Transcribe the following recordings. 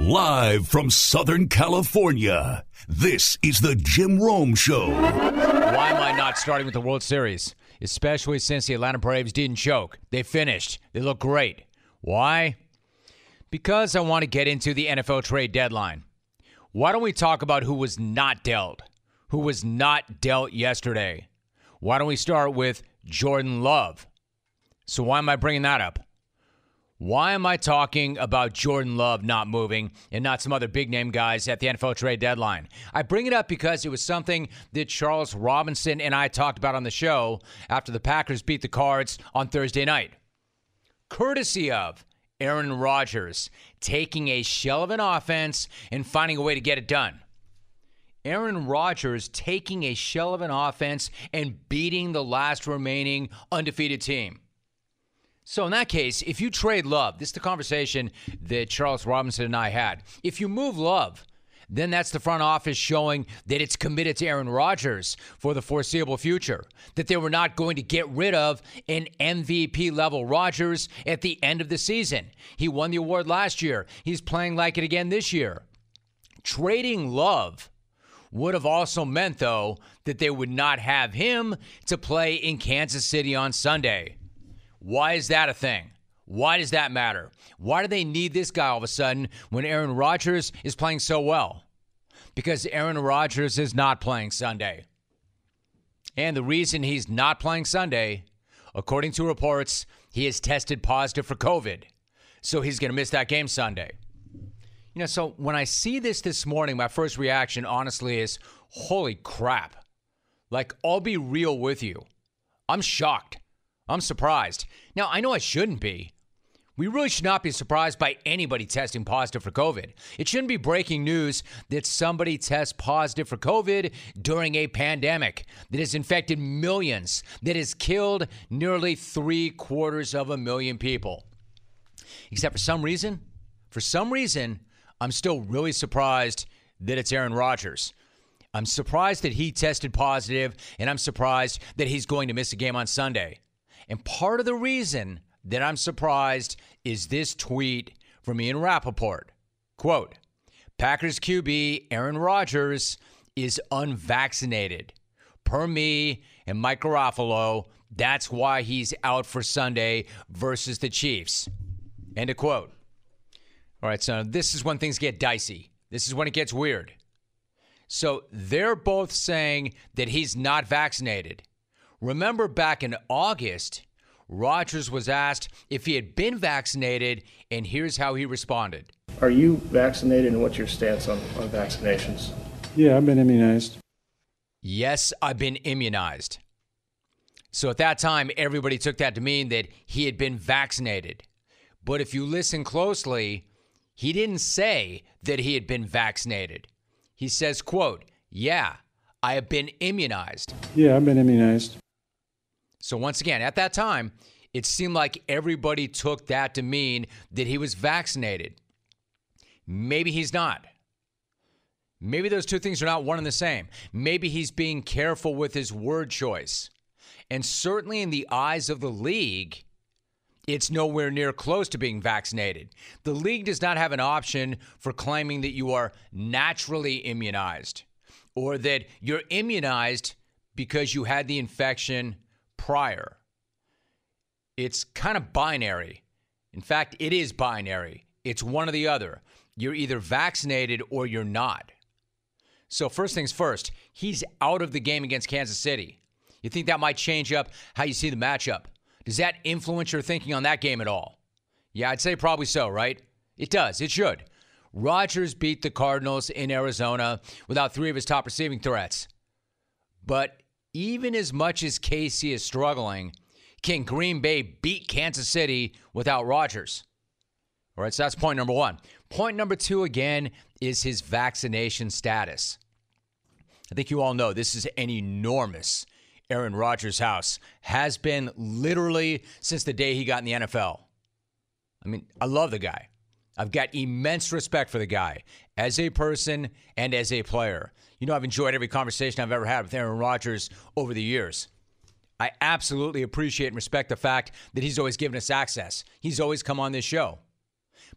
Live from Southern California, this is the Jim Rome Show. Why am I not starting with the World Series? Especially since the Atlanta Braves didn't choke. They finished. They look great. Why? Because I want to get into the NFL trade deadline. Why don't we talk about who was not dealt? Who was not dealt yesterday? Why don't we start with Jordan Love? So, why am I bringing that up? Why am I talking about Jordan Love not moving and not some other big name guys at the NFL trade deadline? I bring it up because it was something that Charles Robinson and I talked about on the show after the Packers beat the Cards on Thursday night. Courtesy of Aaron Rodgers taking a shell of an offense and finding a way to get it done. Aaron Rodgers taking a shell of an offense and beating the last remaining undefeated team. So in that case, if you trade Love, this is the conversation that Charles Robinson and I had. If you move Love, then that's the front office showing that it's committed to Aaron Rodgers for the foreseeable future. That they were not going to get rid of an MVP level Rodgers at the end of the season. He won the award last year. He's playing like it again this year. Trading Love would have also meant, though, that they would not have him to play in Kansas City on Sunday. Why is that a thing? Why does that matter? Why do they need this guy all of a sudden when Aaron Rodgers is playing so well? Because Aaron Rodgers is not playing Sunday. And the reason he's not playing Sunday, according to reports, he has tested positive for COVID. So he's going to miss that game Sunday. You know, so when I see this this morning, my first reaction, honestly, is holy crap. Like, I'll be real with you. I'm shocked. I'm surprised. Now, I know I shouldn't be. We really should not be surprised by anybody testing positive for COVID. It shouldn't be breaking news that somebody tests positive for COVID during a pandemic that has infected millions, that has killed nearly three quarters of a million people. Except for some reason, for some reason, I'm still really surprised that it's Aaron Rodgers. I'm surprised that he tested positive, and I'm surprised that he's going to miss a game on Sunday. And part of the reason that I'm surprised is this tweet from Ian Rapoport. Quote, Packers QB Aaron Rodgers is unvaccinated. Per me and Mike Garafolo, that's why he's out for Sunday versus the Chiefs. End of quote. All right, so this is when things get dicey. This is when it gets weird. So they're both saying that he's not vaccinated. Remember back in August, Rodgers was asked if he had been vaccinated, and here's how he responded. Are you vaccinated, and what's your stance on, on vaccinations? Yeah, I've been immunized. Yes, I've been immunized. So at that time, everybody took that to mean that he had been vaccinated. But if you listen closely, he didn't say that he had been vaccinated. He says, quote, yeah, I have been immunized. Yeah, I've been immunized. So once again, at that time, it seemed like everybody took that to mean that he was vaccinated. Maybe he's not. Maybe those two things are not one and the same. Maybe he's being careful with his word choice. And certainly in the eyes of the league, it's nowhere near close to being vaccinated. The league does not have an option for claiming that you are naturally immunized or that you're immunized because you had the infection prior. It's kind of binary. In fact, it is binary. It's one or the other. You're either vaccinated or you're not. So, first things first, he's out of the game against Kansas City. You think that might change up how you see the matchup? Does that influence your thinking on that game at all? Yeah, I'd say probably so, right? It does. It should. Rodgers beat the Cardinals in Arizona without three of his top receiving threats. But even as much as KC is struggling, can Green Bay beat Kansas City without Rodgers? All right, so that's point number one. Point number two, again, is his vaccination status. I think you all know this is an enormous Aaron Rodgers house, has been literally since the day he got in the NFL. I mean, I love the guy. I've got immense respect for the guy as a person and as a player. You know, I've enjoyed every conversation I've ever had with Aaron Rodgers over the years. I absolutely appreciate and respect the fact that he's always given us access. He's always come on this show.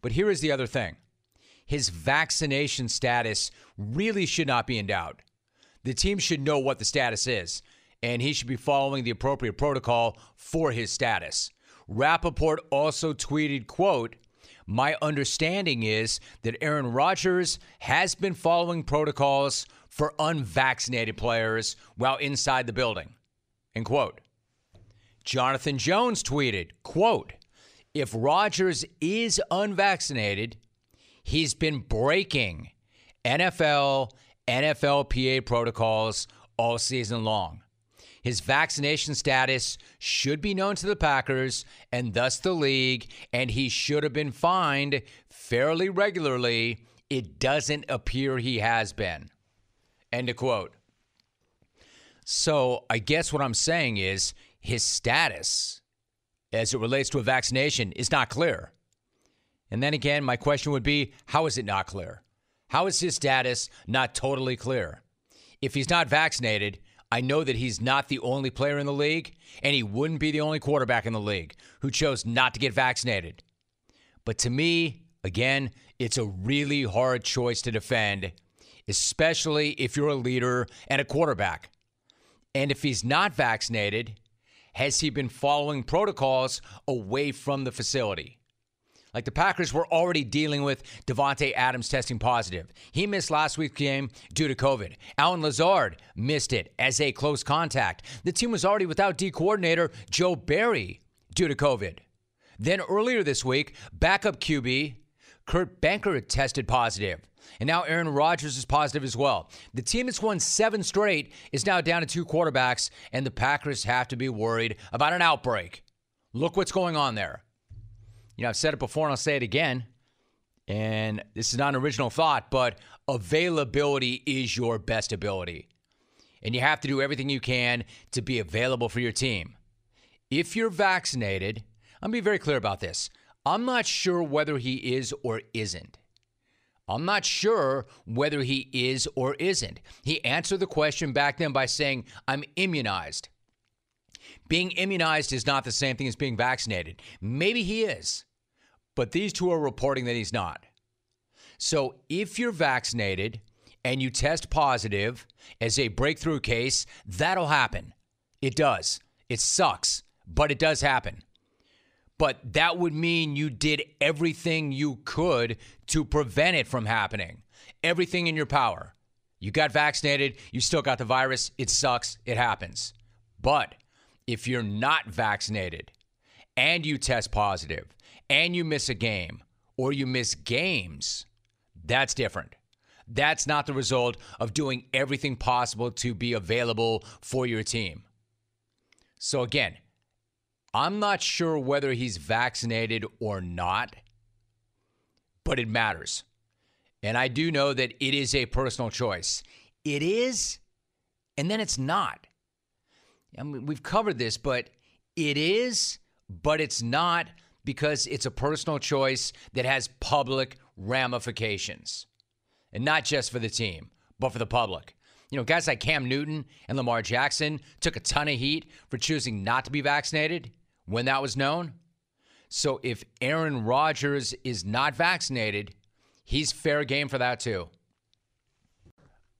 But here is the other thing his vaccination status really should not be in doubt. The team should know what the status is, and he should be following the appropriate protocol for his status. Rapoport also tweeted, quote, my understanding is that Aaron Rodgers has been following protocols for unvaccinated players while inside the building. End quote. Jonathan Jones tweeted, quote, if Rodgers is unvaccinated, he's been breaking NFL, NFLPA protocols all season long. His vaccination status should be known to the Packers and thus the league, and he should have been fined fairly regularly. It doesn't appear he has been. End of quote. So I guess what I'm saying is his status as it relates to a vaccination is not clear. And then again, my question would be how is it not clear? How is his status not totally clear? If he's not vaccinated, I know that he's not the only player in the league, and he wouldn't be the only quarterback in the league who chose not to get vaccinated. But to me, again, it's a really hard choice to defend, especially if you're a leader and a quarterback. And if he's not vaccinated, has he been following protocols away from the facility? Like the Packers were already dealing with Davante Adams testing positive. He missed last week's game due to COVID. Allen Lazard missed it as a close contact. The team was already without D coordinator Joe Barry due to COVID. Then earlier this week, backup QB Kurt Benkert tested positive. And now Aaron Rodgers is positive as well. The team that's won seven straight is now down to two quarterbacks, and the Packers have to be worried about an outbreak. Look what's going on there. You know, I've said it before and I'll say it again. And this is not an original thought, but availability is your best ability. And you have to do everything you can to be available for your team. If you're vaccinated, I'm be very clear about this. I'm not sure whether he is or isn't. I'm not sure whether he is or isn't. He answered the question back then by saying, I'm immunized. Being immunized is not the same thing as being vaccinated. Maybe he is but these two are reporting that he's not. So if you're vaccinated and you test positive as a breakthrough case, that'll happen. It does. It sucks, but it does happen. But that would mean you did everything you could to prevent it from happening. Everything in your power. You got vaccinated, you still got the virus. It sucks. It happens. But if you're not vaccinated and you test positive and you miss a game or you miss games, that's different. That's not the result of doing everything possible to be available for your team. So, again, I'm not sure whether he's vaccinated or not, but it matters. And I do know that it is a personal choice. It is, and then it's not. I mean, we've covered this, but it is, but it's not because it's a personal choice that has public ramifications. And not just for the team, but for the public. You know, guys like Cam Newton and Lamar Jackson took a ton of heat for choosing not to be vaccinated when that was known. So if Aaron Rodgers is not vaccinated, he's fair game for that too.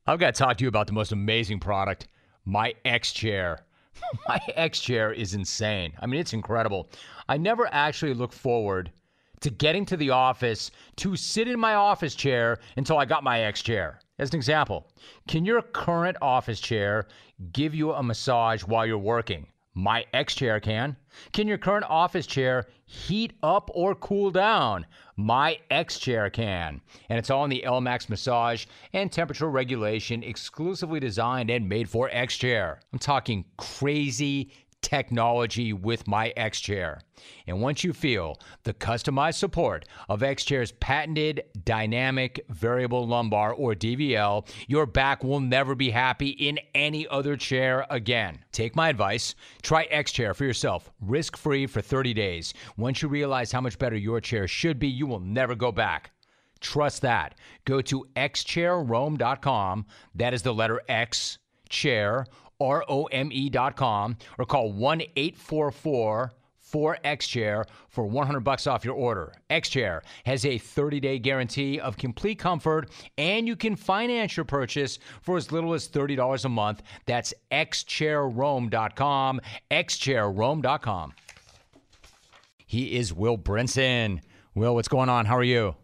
I've got to talk to you about the most amazing product, my X Chair. my X Chair is insane. I mean, it's incredible. I never actually look forward to getting to the office to sit in my office chair until I got my X chair. As an example, can your current office chair give you a massage while you're working? My X chair can. Can your current office chair heat up or cool down? My X chair can. And it's all in the ELEMAX massage and temperature regulation, exclusively designed and made for X chair. I'm talking crazy technology with my X Chair. And once you feel the customized support of X Chair's patented dynamic variable lumbar or DVL, your back will never be happy in any other chair again. Take my advice, try X Chair for yourself, risk free for 30 days. Once you realize how much better your chair should be, you will never go back. Trust that. Go to xchairrome.com. That is the letter X chair R O M E dot com or call 1 844 for X-Chair for 100 bucks off your order. X-Chair has a 30-day guarantee of complete comfort and you can finance your purchase for as little as $30 a month. That's xchairrome.com, xchairrome.com. He is Will Brinson. Will, what's going on? How are you?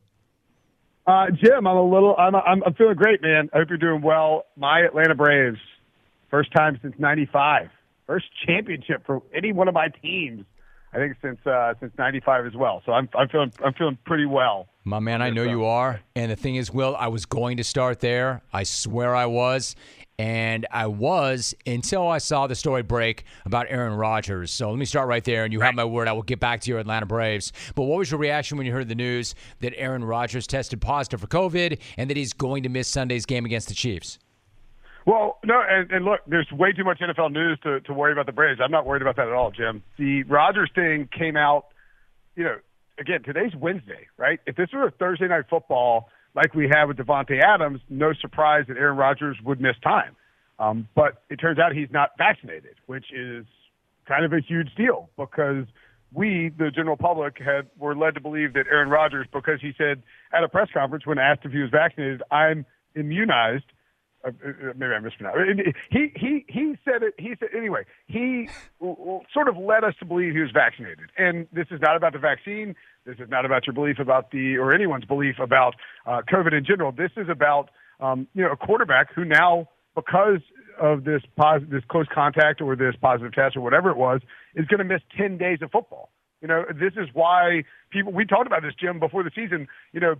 Uh, Jim, I'm a little. I'm, I'm I'm feeling great, man. I hope you're doing well. My Atlanta Braves, first time since '95, first championship for any one of my teams. I think since uh, since '95 as well. So I'm I'm feeling I'm feeling pretty well. My man, I know you are. And the thing is, Will, I was going to start there. I swear I was. And I was until I saw the story break about Aaron Rodgers. So let me start right there. And you have my word. I will get back to your Atlanta Braves. But what was your reaction when you heard the news that Aaron Rodgers tested positive for COVID and that he's going to miss Sunday's game against the Chiefs? Well, no, and, and look, there's way too much NFL news to, to worry about the Braves. I'm not worried about that at all, Jim. The Rodgers thing came out, you know, again, today's Wednesday, right? If this were a Thursday night football, like we had with Davante Adams, no surprise that Aaron Rodgers would miss time. Um, but it turns out he's not vaccinated, which is kind of a huge deal because we, the general public, had were led to believe that Aaron Rodgers, because he said at a press conference when asked if he was vaccinated, "I'm immunized." Uh, uh maybe I mispronounced. He he he said it. He said anyway. He sort of led us to believe he was vaccinated, and this is not about the vaccine. This is not about your belief about the or anyone's belief about uh, COVID in general. This is about um, you know a quarterback who now because of this positive, this close contact or this positive test or whatever it was is going to miss 10 days of football. You know, this is why people we talked about this Jim before the season, you know,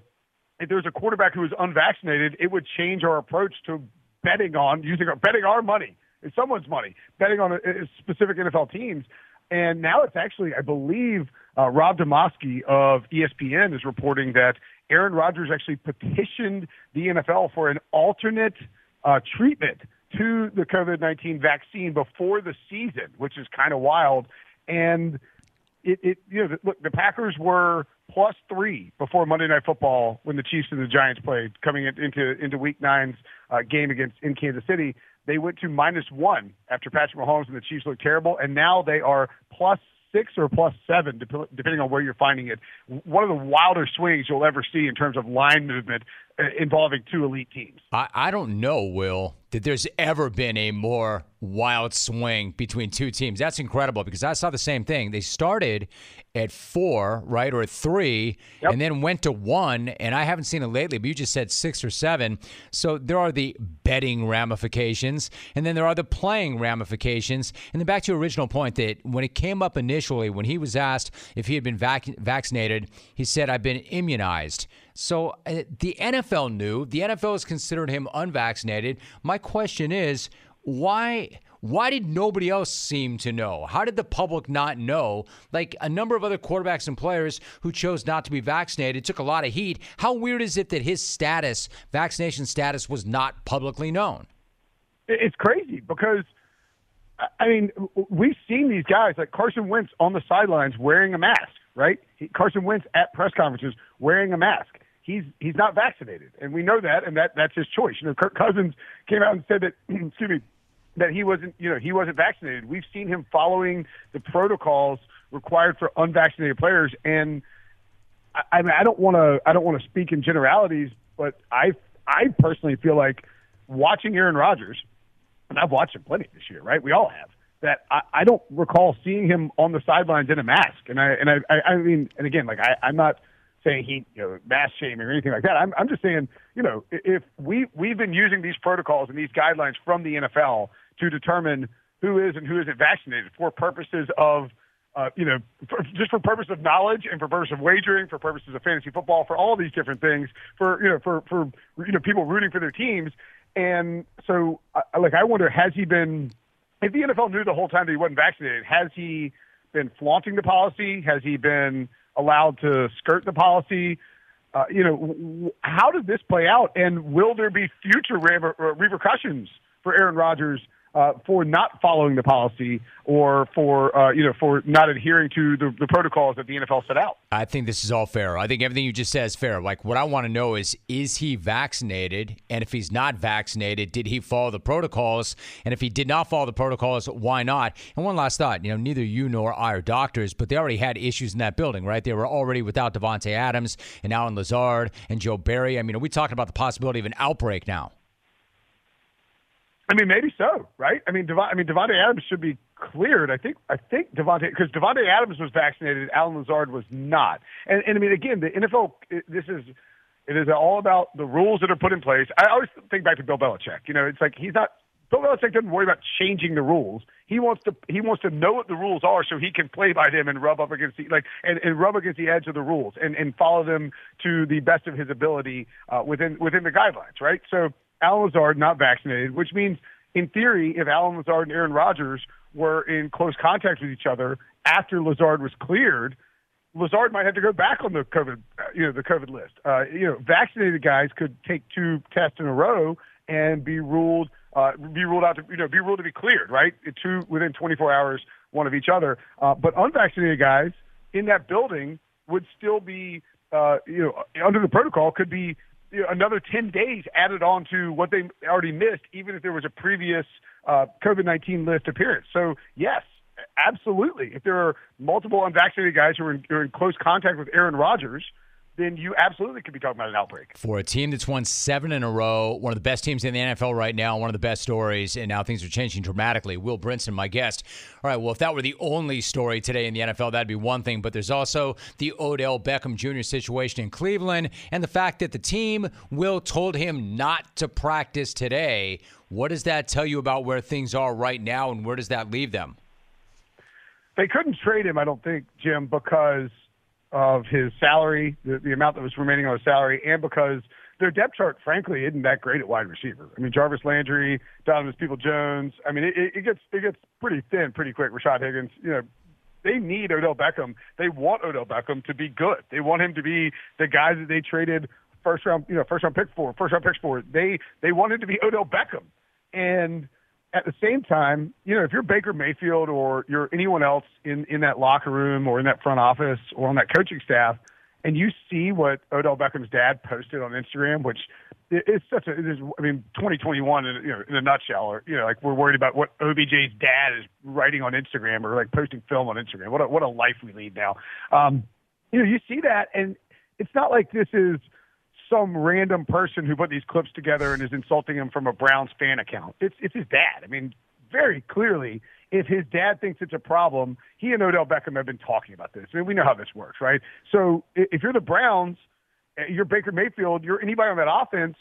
if there's a quarterback who is unvaccinated, it would change our approach to betting on using our, betting our money. It's someone's money, betting on a, a specific NFL teams. And now it's actually, I believe, uh, Rob Demovsky of ESPN is reporting that Aaron Rodgers actually petitioned the NFL for an alternate uh, treatment to the COVID 19 vaccine before the season, which is kind of wild. And it, it, you know, look, the Packers were plus three before Monday Night Football when the Chiefs and the Giants played, coming into into Week Nine's uh, game against in Kansas City. They went to minus one after Patrick Mahomes and the Chiefs looked terrible, and now they are plus six or plus seven, depending on where you're finding it. One of the wilder swings you'll ever see in terms of line movement uh, involving two elite teams. I, I don't know, Will, that there's ever been a more wild swing between two teams. That's incredible because I saw the same thing. They started at four, right, or at three, yep. and then went to one. And I haven't seen it lately, but you just said six or seven. So there are the betting ramifications, and then there are the playing ramifications. And then back to your original point that when it came up initially, when he was asked if he had been vac- vaccinated, he said, I've been immunized. So uh, the NFL knew. The NFL has considered him unvaccinated. My question is, why? Why did nobody else seem to know? How did the public not know? Like a number of other quarterbacks and players who chose not to be vaccinated took a lot of heat. How weird is it that his status, vaccination status, was not publicly known? It's crazy because, I mean, we've seen these guys like Carson Wentz on the sidelines wearing a mask, right? Carson Wentz at press conferences wearing a mask he's he's not vaccinated, and we know that, and that that's his choice. You know, Kirk Cousins came out and said that, excuse me, that he wasn't you know he wasn't vaccinated. We've seen him following the protocols required for unvaccinated players, and I, I mean I don't want to I don't want to speak in generalities, but I I personally feel like watching Aaron Rodgers, and I've watched him plenty this year, right? We all have. That I, I don't recall seeing him on the sidelines in a mask, and I and I I, I mean, and again, like I, I'm not saying he, you know, mass shaming or anything like that. I'm, I'm just saying, you know, if we we've been using these protocols and these guidelines from the NFL to determine who is and who isn't vaccinated for purposes of, uh, you know, for, just for purpose of knowledge and for purpose of wagering, for purposes of fantasy football, for all these different things, for you know, for for you know, people rooting for their teams. And so, like, I wonder, has he been? If the NFL knew the whole time that he wasn't vaccinated, has he been flaunting the policy? Has he been allowed to skirt the policy? Uh, you know, how does this play out, and will there be future uh, repercussions for Aaron Rodgers uh, for not following the policy or for uh, you know for not adhering to the, the protocols that the NFL set out. I think this is all fair. I think everything you just said is fair. Like what I want to know is is he vaccinated? And if he's not vaccinated, did he follow the protocols? And if he did not follow the protocols, why not? And one last thought, you know, neither you nor I are doctors, but they already had issues in that building, right? They were already without Davante Adams and Allen Lazard and Joe Barry. I mean, are we talking about the possibility of an outbreak now? I mean, maybe so, right? I mean, Dev- I mean, Davante Adams should be cleared. I think, I think Davante because Davante Adams was vaccinated, Allen Lazard was not. And, and I mean, again, the NFL. This is it is all about the rules that are put in place. I always think back to Bill Belichick. You know, it's like he's not. Bill Belichick doesn't worry about changing the rules. He wants to he wants to know what the rules are so he can play by them and rub up against the like and, and rub against the edge of the rules and, and follow them to the best of his ability uh, within within the guidelines, right? So Allen Lazard not vaccinated, which means in theory, if Allen Lazard and Aaron Rodgers were in close contact with each other after Lazard was cleared, Lazard might have to go back on the COVID, you know, the COVID list. Uh, you know, vaccinated guys could take two tests in a row and be ruled, uh, be ruled out to, you know, be ruled to be cleared, right? Two within 24 hours, one of each other. Uh, but unvaccinated guys in that building would still be, uh, you know, under the protocol could be you know, another 10 days added on to what they already missed, even if there was a previous uh, COVID 19 list appearance. So, yes, absolutely. If there are multiple unvaccinated guys who are in, who are in close contact with Aaron Rodgers, then you absolutely could be talking about an outbreak. For a team that's won seven in a row, one of the best teams in the NFL right now, one of the best stories, and now things are changing dramatically. Will Brinson, my guest. All right, well, if that were the only story today in the NFL, that'd be one thing, but there's also the Odell Beckham Jr. situation in Cleveland and the fact that the team, Will, told him not to practice today. What does that tell you about where things are right now, and where does that leave them? They couldn't trade him, I don't think, Jim, because – of his salary, the, the amount that was remaining on his salary, and because their depth chart, frankly, isn't that great at wide receiver. I mean, Jarvis Landry, Donovan Peoples-Jones. I mean, it, it gets it gets pretty thin pretty quick. Rashard Higgins, you know, they need Odell Beckham. They want Odell Beckham to be good. They want him to be the guy that they traded first round, you know, first round pick for, first round picks for. They they wanted to be Odell Beckham, and at the same time, you know, if you're Baker Mayfield or you're anyone else in, in that locker room or in that front office or on that coaching staff, and you see what Odell Beckham's dad posted on Instagram, which is such a, it is, I mean, 2021 in, you know, in a nutshell, or, you know, like we're worried about what OBJ's dad is writing on Instagram or like posting film on Instagram. What a, what a life we lead now. Um, you know, you see that and it's not like this is – some random person who put these clips together and is insulting him from a Browns fan account. It's it's his dad. I mean, very clearly, if his dad thinks it's a problem, he and Odell Beckham have been talking about this. I mean, we know how this works, right? So if you're the Browns, eh, you're Baker Mayfield, you're anybody on that offense,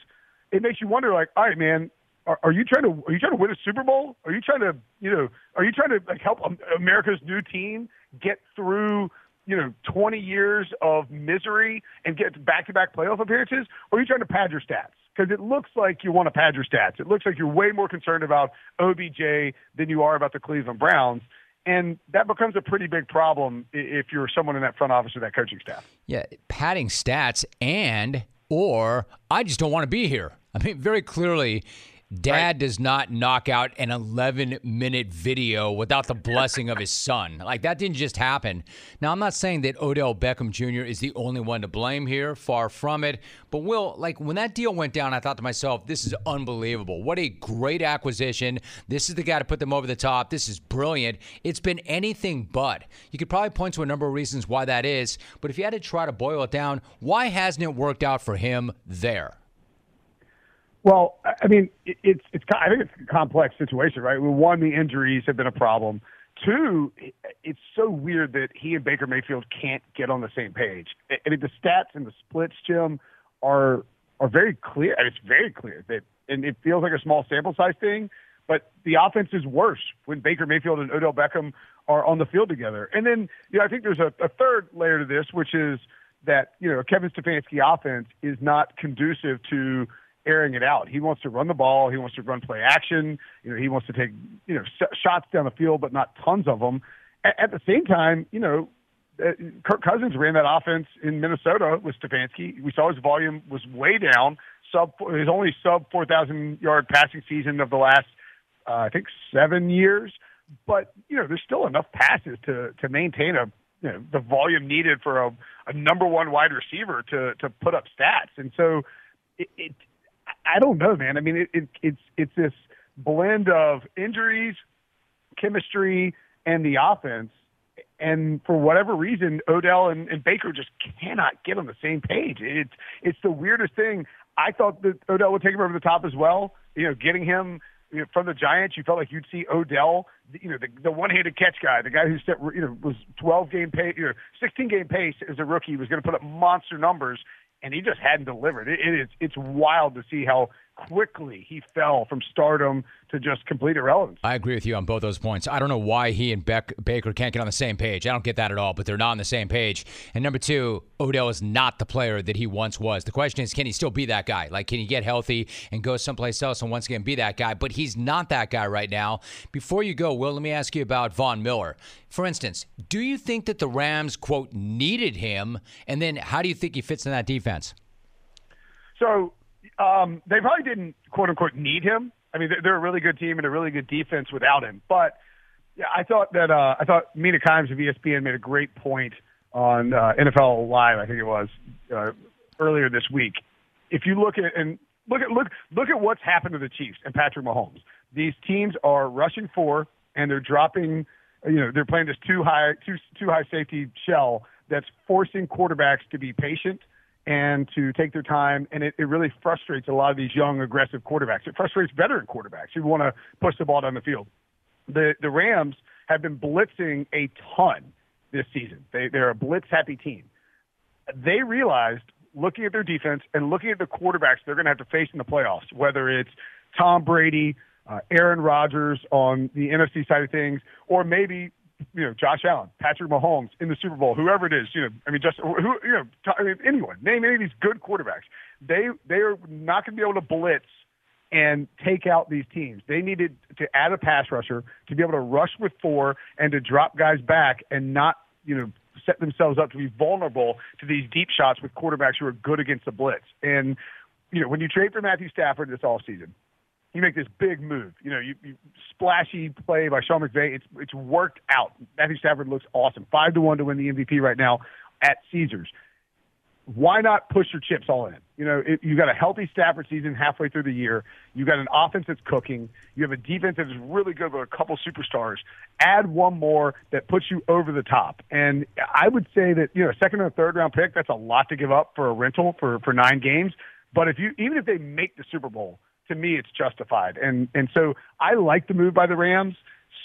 it makes you wonder, like, all right, man, are, are you trying to are you trying to win a Super Bowl? Are you trying to you know are you trying to like help America's new team get through? You know, 20 years of misery and get back to back playoff appearances? Or are you trying to pad your stats? Because it looks like you want to pad your stats. It looks like you're way more concerned about OBJ than you are about the Cleveland Browns. And that becomes a pretty big problem if you're someone in that front office or that coaching staff. Yeah, padding stats and or I just don't want to be here. I mean, very clearly Dad right. does not knock out an 11 minute video without the blessing of his son. Like, that didn't just happen. Now, I'm not saying that Odell Beckham Jr. is the only one to blame here, far from it. But, Will, like, when that deal went down, I thought to myself, this is unbelievable. What a great acquisition. This is the guy to put them over the top. This is brilliant. It's been anything but. You could probably point to a number of reasons why that is. But if you had to try to boil it down, why hasn't it worked out for him there? Well, I mean, it's it's I think it's a complex situation, right? One, the injuries have been a problem. Two, it's so weird that he and Baker Mayfield can't get on the same page. I mean, the stats and the splits, Jim, are are very clear. I mean, it's very clear that, and it feels like a small sample size thing, but the offense is worse when Baker Mayfield and Odell Beckham are on the field together. And then, you know, I think there's a, a third layer to this, which is that you know Kevin Stefanski offense is not conducive to airing it out. He wants to run the ball. He wants to run play action. You know, he wants to take you know shots down the field, but not tons of them. At, at the same time, you know, uh, Kirk Cousins ran that offense in Minnesota with Stefanski. We saw his volume was way down. Sub his only sub four thousand yard passing season of the last uh, I think seven years, but you know there's still enough passes to to maintain a you know the volume needed for a, a number one wide receiver to to put up stats, and so it, it I don't know, man. I mean, it, it it's it's this blend of injuries, chemistry, and the offense. And for whatever reason, Odell and, and Baker just cannot get on the same page. It's it's the weirdest thing. I thought that Odell would take him over the top as well. You know, getting him you know, from the Giants, you felt like you'd see Odell, you know, the, the one-handed catch guy, the guy who set, you know was 12 game pace, you know, 16 game pace as a rookie, was going to put up monster numbers, and he just hadn't delivered. It, it is it's wild to see how quickly he fell from stardom to just complete irrelevance. I agree with you on both those points. I don't know why he and Beck, Baker can't get on the same page. I don't get that at all, but they're not on the same page. And number two, Odell is not the player that he once was. The question is, can he still be that guy? Like, can he get healthy and go someplace else and once again be that guy? But he's not that guy right now. Before you go, Will, let me ask you about Von Miller. For instance, do you think that the Rams, quote, needed him? And then how do you think he fits in that defense? So um, they probably didn't quote unquote need him. I mean, they're a really good team and a really good defense without him. But yeah, I thought that uh, I thought Mina Kimes of ESPN made a great point on uh, NFL Live. I think it was uh, earlier this week. If you look at and look at look look at what's happened to the Chiefs and Patrick Mahomes. These teams are rushing four and they're dropping. You know, they're playing this too high too too high safety shell that's forcing quarterbacks to be patient and to take their time. And it, it really frustrates a lot of these young, aggressive quarterbacks. It frustrates veteran quarterbacks who want to push the ball down the field. The the Rams have been blitzing a ton this season. They they're a blitz happy team. They realized looking at their defense and looking at the quarterbacks they're going to have to face in the playoffs, whether it's Tom Brady, uh, Aaron Rodgers on the NFC side of things, or maybe you know, Josh Allen, Patrick Mahomes in the Super Bowl, whoever it is, you know, I mean, just who, you know, I mean, anyone, name any of these good quarterbacks. They they are not going to be able to blitz and take out these teams. They needed to add a pass rusher to be able to rush with four and to drop guys back and not, you know, set themselves up to be vulnerable to these deep shots with quarterbacks who are good against the blitz. And you know, when you trade for Matthew Stafford this all season, you make this big move. You know, you, you splashy play by Sean McVay. It's it's worked out. Matthew Stafford looks awesome. Five to one to win the MVP right now at Caesars. Why not push your chips all in? You know, it, you got a healthy Stafford season halfway through the year. You got an offense that's cooking. You have a defense that is really good with a couple superstars. Add one more that puts you over the top. And I would say that you know, second or third round pick. That's a lot to give up for a rental for for nine games. But if you even if they make the Super Bowl, to me, it's justified. And and so I like the move by the Rams.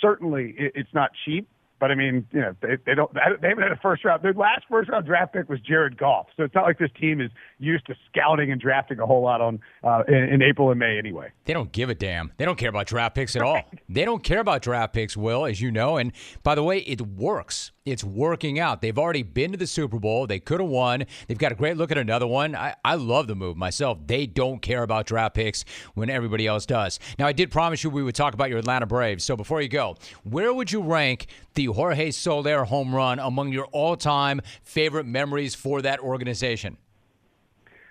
Certainly, it, it's not cheap, but I mean, you know, they, they don't they haven't had a first round. Their last first round draft pick was Jared Goff, so it's not like this team is used to scouting and drafting a whole lot on uh, in, in April and May anyway. They don't give a damn. They don't care about draft picks at all. They don't care about draft picks, Will, as you know. And by the way, it works it's working out. They've already been to the Super Bowl. They could have won. They've got a great look at another one. I, I love the move myself. They don't care about draft picks when everybody else does. Now, I did promise you we would talk about your Atlanta Braves. So before you go, where would you rank the Jorge Soler home run among your all time favorite memories for that organization?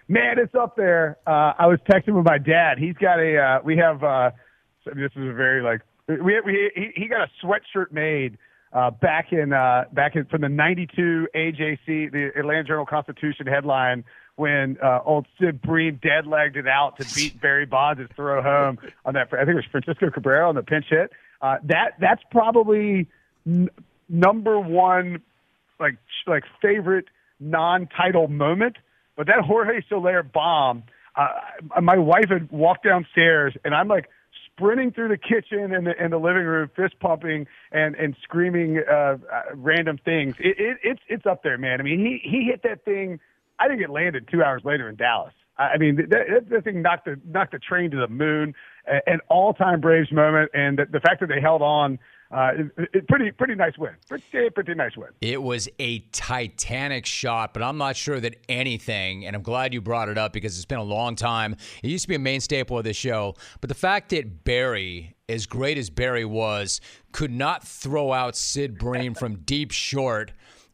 Man, it's up there. Uh, I was texting with my dad. He's got a, uh, we have, uh, this is a very like, we, we he, he got a sweatshirt made uh, back in uh, back in from the '92 AJC, the Atlanta Journal Constitution headline when uh, old Sid Bream dead-legged it out to beat Barry Bonds' throw home on that. I think it was Francisco Cabrera on the pinch hit. Uh, that that's probably n- number one, like like favorite non-title moment. But that Jorge Soler bomb, uh, my wife had walked downstairs, and I'm like sprinting through the kitchen and the, and the living room, fist pumping and and screaming uh, uh, random things. It, it, it's it's up there, man. I mean, he he hit that thing. I think it landed two hours later in Dallas. I mean, that, that, thing knocked the knocked the train to the moon. An all time Braves moment, and the, the fact that they held on uh, it, it, pretty pretty nice win. Pretty pretty nice win. It was a titanic shot, but I'm not sure that anything. And I'm glad you brought it up because it's been a long time. It used to be a main staple of the show, but the fact that Barry, as great as Barry was, could not throw out Sid Bream from deep short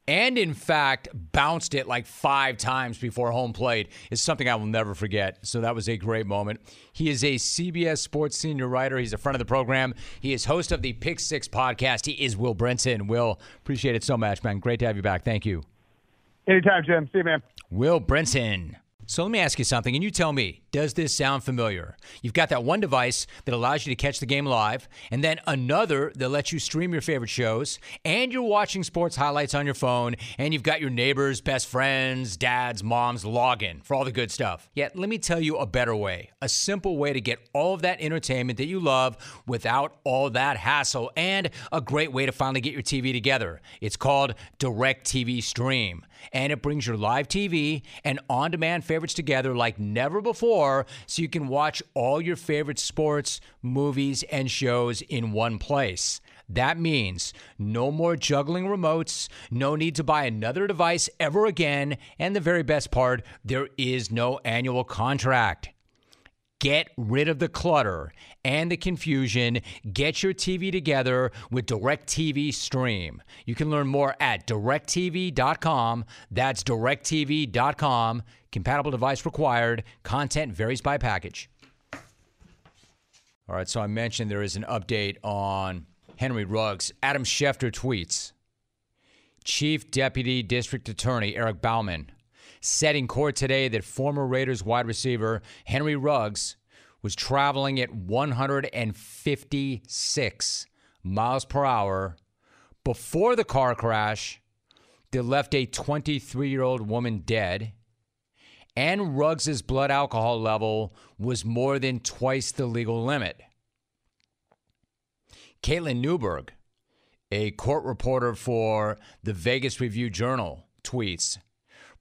and in fact bounced it like five times before home plate is something I will never forget. So that was a great moment. He is a CBS Sports senior writer. He's a friend of the program. He is host of the Pick Six podcast. He is Will Brinson. Will, appreciate it so much, man. Great to have you back. Thank you. Anytime, Jim. See you, man. Will Brinson. So let me ask you something, and you tell me, does this sound familiar? You've got that one device that allows you to catch the game live, and then another that lets you stream your favorite shows, and you're watching sports highlights on your phone, and you've got your neighbors, best friends, dads, moms login for all the good stuff. Yet, let me tell you a better way, a simple way to get all of that entertainment that you love without all that hassle, and a great way to finally get your TV together. It's called DirecTV Stream, and it brings your live TV and on demand favorites together like never before so you can watch all your favorite sports, movies, and shows in one place. That means no more juggling remotes, no need to buy another device ever again, and the very best part, there is no annual contract. Get rid of the clutter and the confusion. Get your TV together with DirecTV Stream. You can learn more at directv.com. That's directv.com. Compatible device required. Content varies by package. All right, so I mentioned there is an update on Henry Ruggs. Adam Schefter tweets Chief Deputy District Attorney Eric Bauman said in court today that former Raiders wide receiver Henry Ruggs was traveling at 156 miles per hour before the car crash that left a 23 year old woman dead. And Ruggs's blood alcohol level was more than twice the legal limit. Katelyn Newberg, a court reporter for the Vegas Review Journal, tweets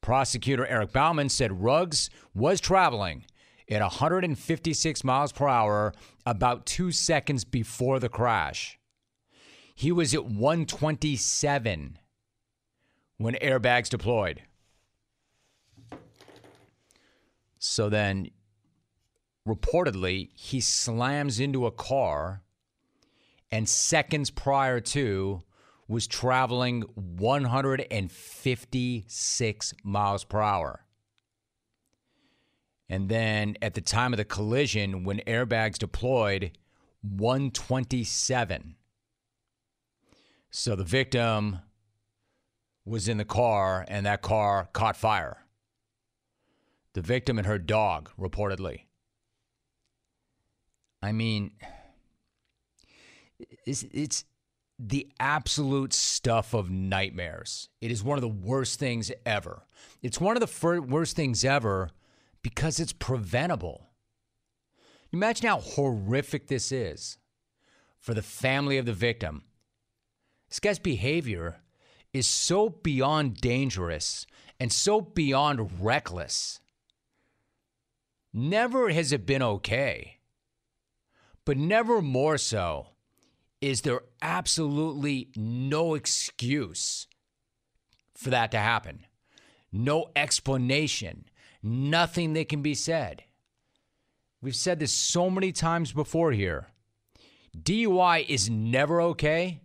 Prosecutor Eric Bauman said Ruggs was traveling at 156 miles per hour about two seconds before the crash. He was at 127 when airbags deployed. So then, reportedly, he slams into a car and seconds prior to was traveling 156 miles per hour. And then at the time of the collision, when airbags deployed, 127. So the victim was in the car and that car caught fire. The victim and her dog, reportedly. I mean, it's, it's the absolute stuff of nightmares. It is one of the worst things ever. It's one of the fir- worst things ever because it's preventable. Imagine how horrific this is for the family of the victim. This guy's behavior is so beyond dangerous and so beyond reckless. Never has it been okay, but never more so is there absolutely no excuse for that to happen. No explanation, nothing that can be said. We've said this so many times before here. DUI is never okay,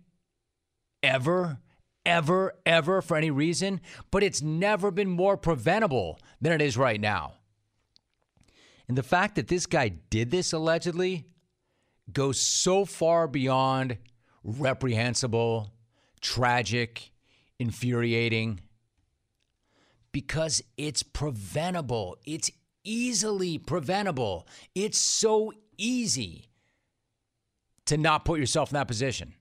ever, ever, ever for any reason, but it's never been more preventable than it is right now. And the fact that this guy did this allegedly goes so far beyond reprehensible, tragic, infuriating, because it's preventable. It's easily preventable. It's so easy to not put yourself in that position.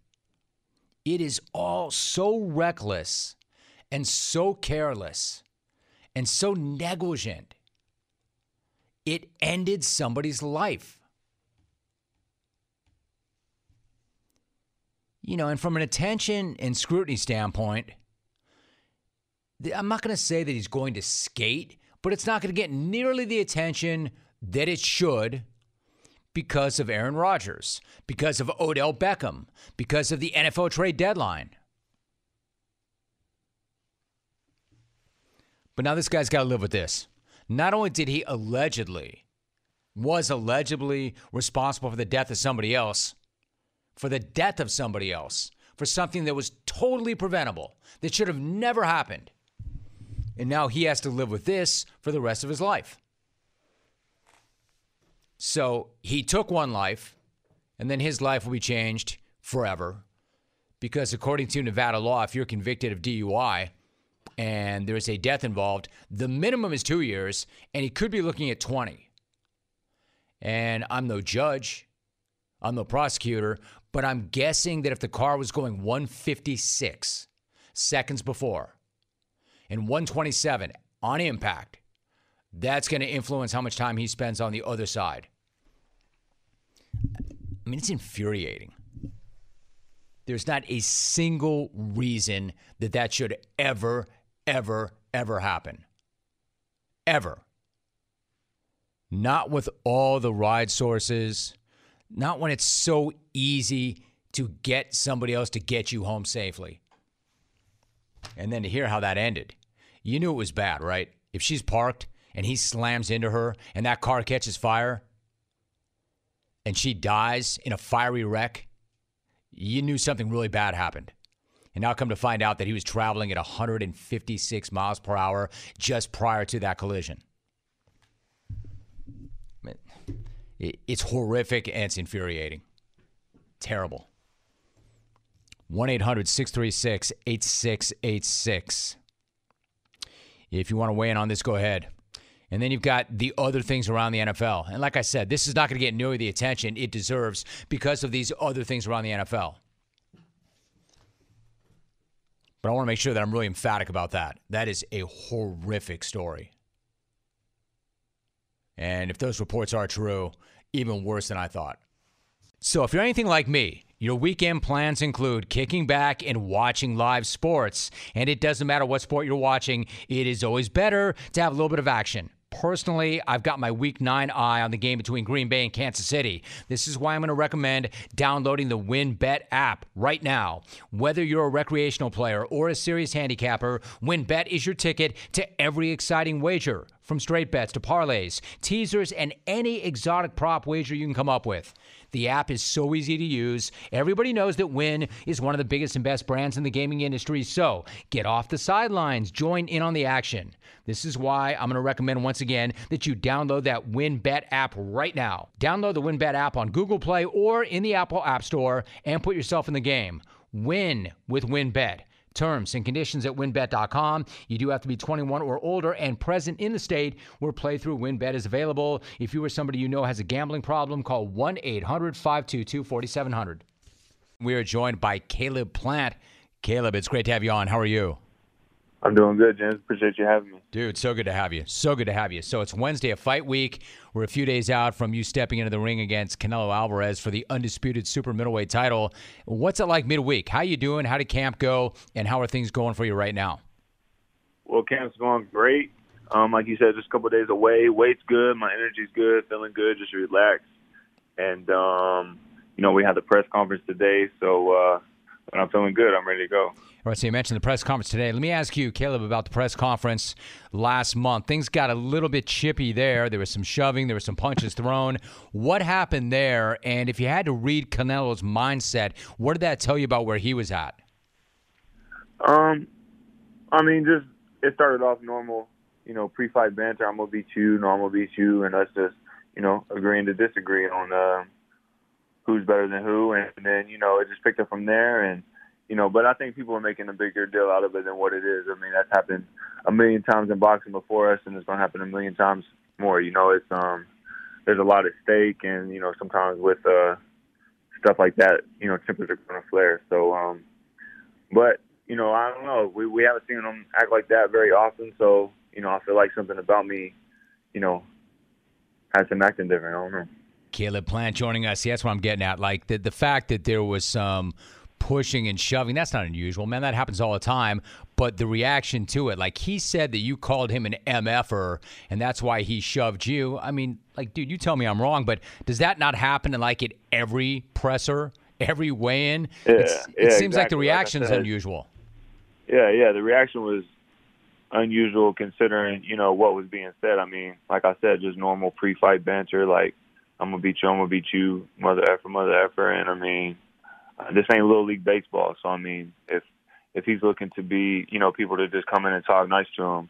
It is all so reckless and so careless and so negligent. It ended somebody's life. You know, and from an attention and scrutiny standpoint, I'm not going to say that he's going to skate, but it's not going to get nearly the attention that it should because of Aaron Rodgers, because of Odell Beckham, because of the NFL trade deadline. But now this guy's got to live with this. Not only did he allegedly, was allegedly responsible for the death of somebody else, for the death of somebody else, for something that was totally preventable, that should have never happened. And now he has to live with this for the rest of his life. So he took one life, and then his life will be changed forever. Because according to Nevada law, if you're convicted of DUI and there's a death involved, the minimum is two years, and he could be looking at 20. And I'm no judge, I'm no prosecutor, but I'm guessing that if the car was going 156 seconds before and 127 on impact, that's going to influence how much time he spends on the other side. I mean, it's infuriating. There's not a single reason that that should ever, ever, ever happen. Ever. Not with all the ride sources, not when it's so easy to get somebody else to get you home safely. And then to hear how that ended. You knew it was bad, right? If she's parked and he slams into her and that car catches fire and she dies in a fiery wreck, you knew something really bad happened. And now come to find out that he was traveling at 156 miles per hour just prior to that collision. It's horrific and it's infuriating. Terrible. 1 800 636 8686. If you want to weigh in on this, go ahead. And then you've got the other things around the NFL. And like I said, this is not going to get nearly the attention it deserves because of these other things around the NFL. But I want to make sure that I'm really emphatic about that. That is a horrific story. And if those reports are true, even worse than I thought. So if you're anything like me, your weekend plans include kicking back and watching live sports. And it doesn't matter what sport you're watching, it is always better to have a little bit of action. Personally, I've got my week nine eye on the game between Green Bay and Kansas City. This is why I'm going to recommend downloading the WynnBET app right now. Whether you're a recreational player or a serious handicapper, WynnBET is your ticket to every exciting wager. From straight bets to parlays, teasers, and any exotic prop wager you can come up with. The app is so easy to use. Everybody knows that Wynn is one of the biggest and best brands in the gaming industry. So get off the sidelines, join in on the action. This is why I'm going to recommend once again that you download that WynnBET app right now. Download the WynnBET app on Google Play or in the Apple App Store and put yourself in the game. Win with WynnBET. Terms and conditions at wynnbet.com. You do have to be 21 or older and present in the state where playthrough WynnBET is available. If you or somebody you know has a gambling problem, call 1 800 522 4700. We are joined by Caleb Plant. Caleb, it's great to have you on. How are you? I'm doing good, James. Appreciate you having me. Dude, so good to have you. So good to have you. So it's Wednesday, a fight week. We're a few days out from you stepping into the ring against Canelo Alvarez for the undisputed super middleweight title. What's it like midweek? How you doing? How did camp go? And how are things going for you right now? Well, camp's going great. Um, like you said, just a couple of days away. Weight's good. My energy's good. Feeling good. Just relaxed. And um, you know, we had the press conference today, so uh, I'm feeling good. I'm ready to go. All right, so you mentioned the press conference today. Let me ask you, Caleb, about the press conference last month. Things got a little bit chippy there. There was some shoving, there were some punches thrown. What happened there? And if you had to read Canelo's mindset, what did that tell you about where he was at? Um, I mean, just it started off normal, you know, pre-fight banter. I'm gonna beat you, no, I'm gonna beat you, and us just, you know, agreeing to disagree on uh, who's better than who, and then you know, it just picked up from there and you know, but I think people are making a bigger deal out of it than what it is. I mean, that's happened a million times in boxing before us, and it's going to happen a million times more. You know, it's um, there's a lot at stake, and you know, sometimes with uh, stuff like that, you know, tempers are going to flare. So, um, but you know, I don't know. We we haven't seen them act like that very often, so you know, I feel like something about me, you know, has him acting different. I don't know. Caleb Plant joining us. That's what I'm getting at. Like the the fact that there was some. Um, pushing and shoving. That's not unusual, man. That happens all the time. But the reaction to it, like he said that you called him an MFer and that's why he shoved you. I mean, like, dude, you tell me I'm wrong, but does that not happen in like at every presser, every weigh in? Yeah, it yeah, seems exactly. like the reaction is like unusual. Yeah, yeah. The reaction was unusual considering, you know, what was being said. I mean, like I said, just normal pre fight banter, like I'm gonna beat you, I'm gonna beat you, mother effer, mother effer and I mean uh, this ain't little league baseball. So I mean, if if he's looking to be, you know, people to just come in and talk nice to him,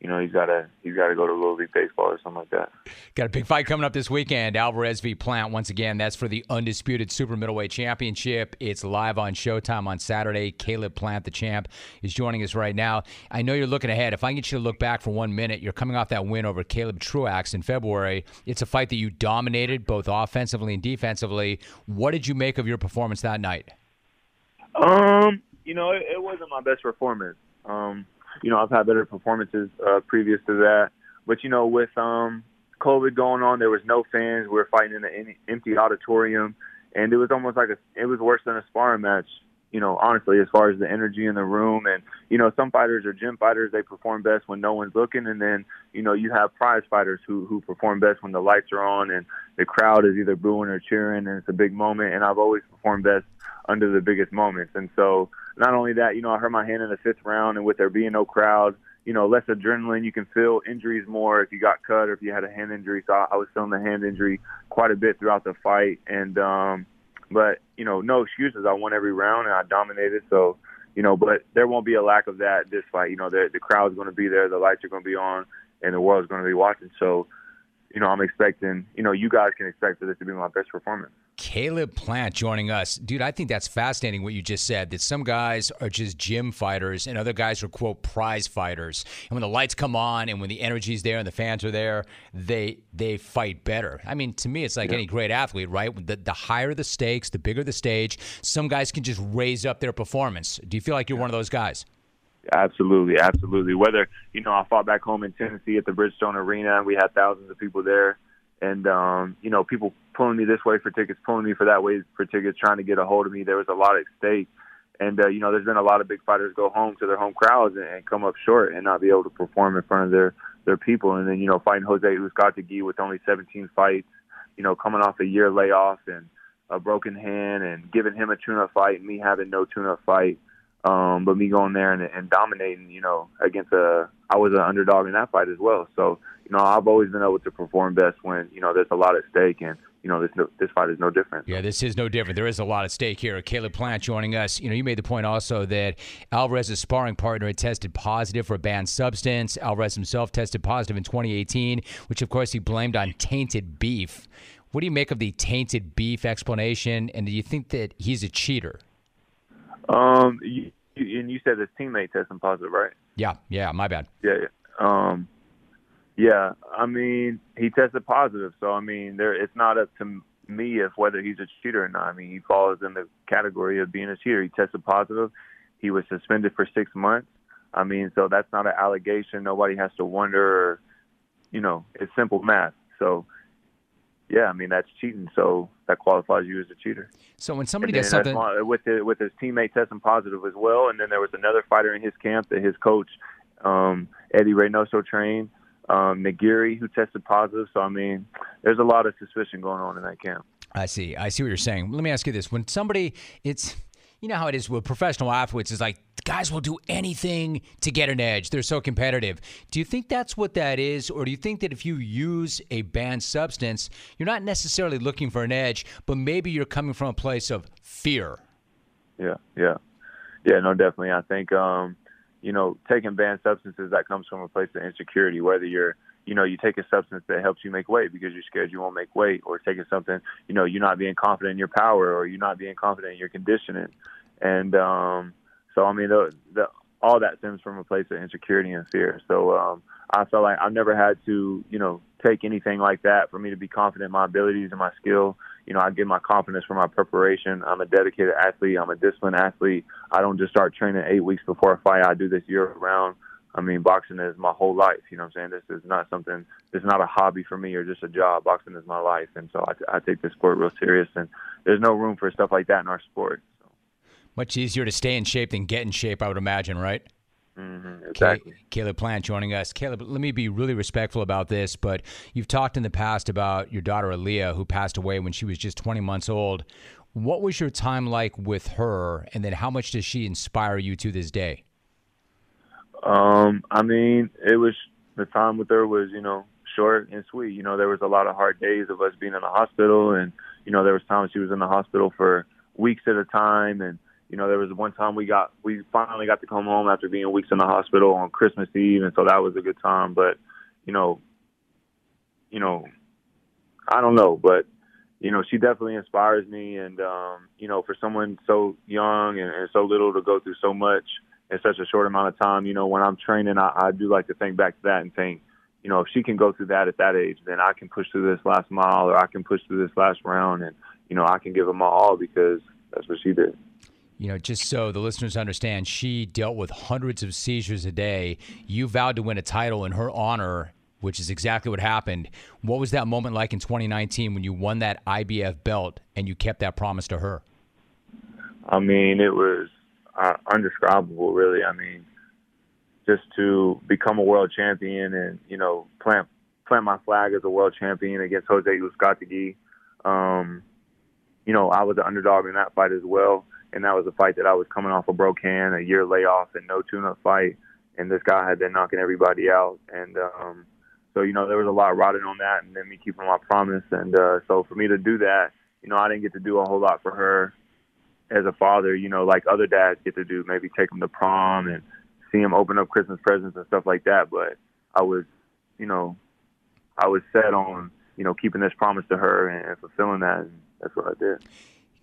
you know, he's gotta he's gotta go to Little League Baseball or something like that. Got a big fight coming up this weekend. Alvarez v. Plant. Once again, that's for the undisputed super middleweight championship. It's live on Showtime on Saturday. Caleb Plant, the champ, is joining us right now. I know you're looking ahead. If I can get you to look back for one minute, you're coming off that win over Caleb Truax in February. It's a fight that you dominated both offensively and defensively. What did you make of your performance that night? Um, you know, it, it wasn't my best performance. Um, you know, I've had better performances uh, previous to that. But you know, with um, COVID going on, there was no fans. We were fighting in an empty auditorium, and it was almost like a, it was worse than a sparring match. You know, honestly, as far as the energy in the room, and you know, some fighters are gym fighters. They perform best when no one's looking, and then you know, you have prize fighters who who perform best when the lights are on and the crowd is either booing or cheering, and it's a big moment. And I've always performed best under the biggest moments. And so not only that, you know, I hurt my hand in the fifth round, and with there being no crowd, you know, less adrenaline, you can feel injuries more if you got cut or if you had a hand injury. So I, I was feeling the hand injury quite a bit throughout the fight, and um, but you know, no excuses. I won every round and I dominated. So you know, but there won't be a lack of that this fight. You know, the the crowd's going to be there, the lights are going to be on, and the world's going to be watching. So you know, I'm expecting, you know, you guys can expect for this to be my best performance. Caleb Plant joining us. Dude, I think that's fascinating what you just said that some guys are just gym fighters and other guys are, quote, prize fighters. And when the lights come on and when the energy's there and the fans are there, they they fight better. I mean, to me, it's like yeah. any great athlete, right? The, the higher the stakes, the bigger the stage, some guys can just raise up their performance. Do you feel like you're yeah. one of those guys? Absolutely, absolutely. Whether you know, I fought back home in Tennessee at the Bridgestone Arena, and we had thousands of people there, and um, you know, people pulling me this way for tickets, pulling me for that way for tickets, trying to get a hold of me. There was a lot at stake, and uh, you know, there's been a lot of big fighters go home to their home crowds and, and come up short and not be able to perform in front of their their people. And then you know, fighting Jose Uzcategui with only 17 fights, you know, coming off a year layoff and a broken hand, and giving him a tune-up fight, and me having no tune-up fight um, but me going there and, and dominating, you know, against a, I was an underdog in that fight as well. So, you know, I've always been able to perform best when, you know, there's a lot at stake and, you know, this no, this fight is no different. Yeah, this is no different. There is a lot at stake here. Caleb Plant joining us. You know, you made the point also that Alvarez's sparring partner had tested positive for a banned substance. Alvarez himself tested positive in 2018, which of course he blamed on tainted beef. What do you make of the tainted beef explanation? And do you think that he's a cheater? Um, you, and you said his teammate tested positive, right? Yeah, yeah. My bad. Yeah, yeah. Um, yeah. I mean, he tested positive, so I mean, there. It's not up to me if whether he's a cheater or not. I mean, he falls in the category of being a cheater. He tested positive. He was suspended for six months. I mean, so that's not an allegation. Nobody has to wonder. Or, you know, it's simple math. So yeah, I mean that's cheating. So that qualifies you as a cheater. So when somebody does something with the, with his teammate testing positive as well, and then there was another fighter in his camp that his coach um, Eddy Reynoso trained, um, Nagiri, who tested positive. So I mean, there's a lot of suspicion going on in that camp. I see. I see what you're saying. Let me ask you this: When somebody, it's you know how it is with professional athletes is like guys will do anything to get an edge. They're so competitive. Do you think that's what that is or do you think that if you use a banned substance, you're not necessarily looking for an edge, but maybe you're coming from a place of fear? Yeah, yeah. Yeah, no definitely. I think um you know, taking banned substances that comes from a place of insecurity whether you're you know, you take a substance that helps you make weight because you're scared you won't make weight, or taking something, you know, you're not being confident in your power, or you're not being confident in your conditioning, and um, so I mean, the, the, all that stems from a place of insecurity and fear. So um, I felt like I've never had to, you know, take anything like that for me to be confident in my abilities and my skill. You know, I get my confidence from my preparation. I'm a dedicated athlete. I'm a disciplined athlete. I don't just start training eight weeks before a fight. I do this year round. I mean, boxing is my whole life. You know what I'm saying? This is not something. It's not a hobby for me or just a job. Boxing is my life, and so I, I take this sport real serious. And there's no room for stuff like that in our sport. Much easier to stay in shape than get in shape, I would imagine, right? Mm-hmm, exactly. Caleb Plant joining us. Caleb, let me be really respectful about this, but you've talked in the past about your daughter Aaliyah, who passed away when she was just 20 months old. What was your time like with her, and then how much does she inspire you to this day? Um, I mean, it was the time with her was, you know, short and sweet. You know, there was a lot of hard days of us being in the hospital, and you know, there was times she was in the hospital for weeks at a time. And you know, there was one time we got we finally got to come home after being weeks in the hospital on Christmas Eve, and so that was a good time. But you know, you know, I don't know, but you know, she definitely inspires me. And um, you know, for someone so young and, and so little to go through so much in such a short amount of time, you know, when I'm training, I, I do like to think back to that and think, you know, if she can go through that at that age, then I can push through this last mile or I can push through this last round, and you know, I can give them my all because that's what she did. You know, just so the listeners understand, she dealt with hundreds of seizures a day. You vowed to win a title in her honor, which is exactly what happened. What was that moment like in 2019 when you won that IBF belt and you kept that promise to her? I mean, it was uh, undescribable, really. I mean, just to become a world champion and you know plant plant my flag as a world champion against Jose Uzcategui. Um, you know, I was an underdog in that fight as well and that was a fight that I was coming off a broke hand, a year layoff, and no tune-up fight, and this guy had been knocking everybody out, and um, so you know there was a lot riding on that, and then me keeping my promise, and uh, so for me to do that, you know, I didn't get to do a whole lot for her as a father, you know, like other dads get to do, maybe take him to prom and see him open up Christmas presents and stuff like that, but I was, you know, I was set on, you know, keeping this promise to her and fulfilling that, and that's what I did.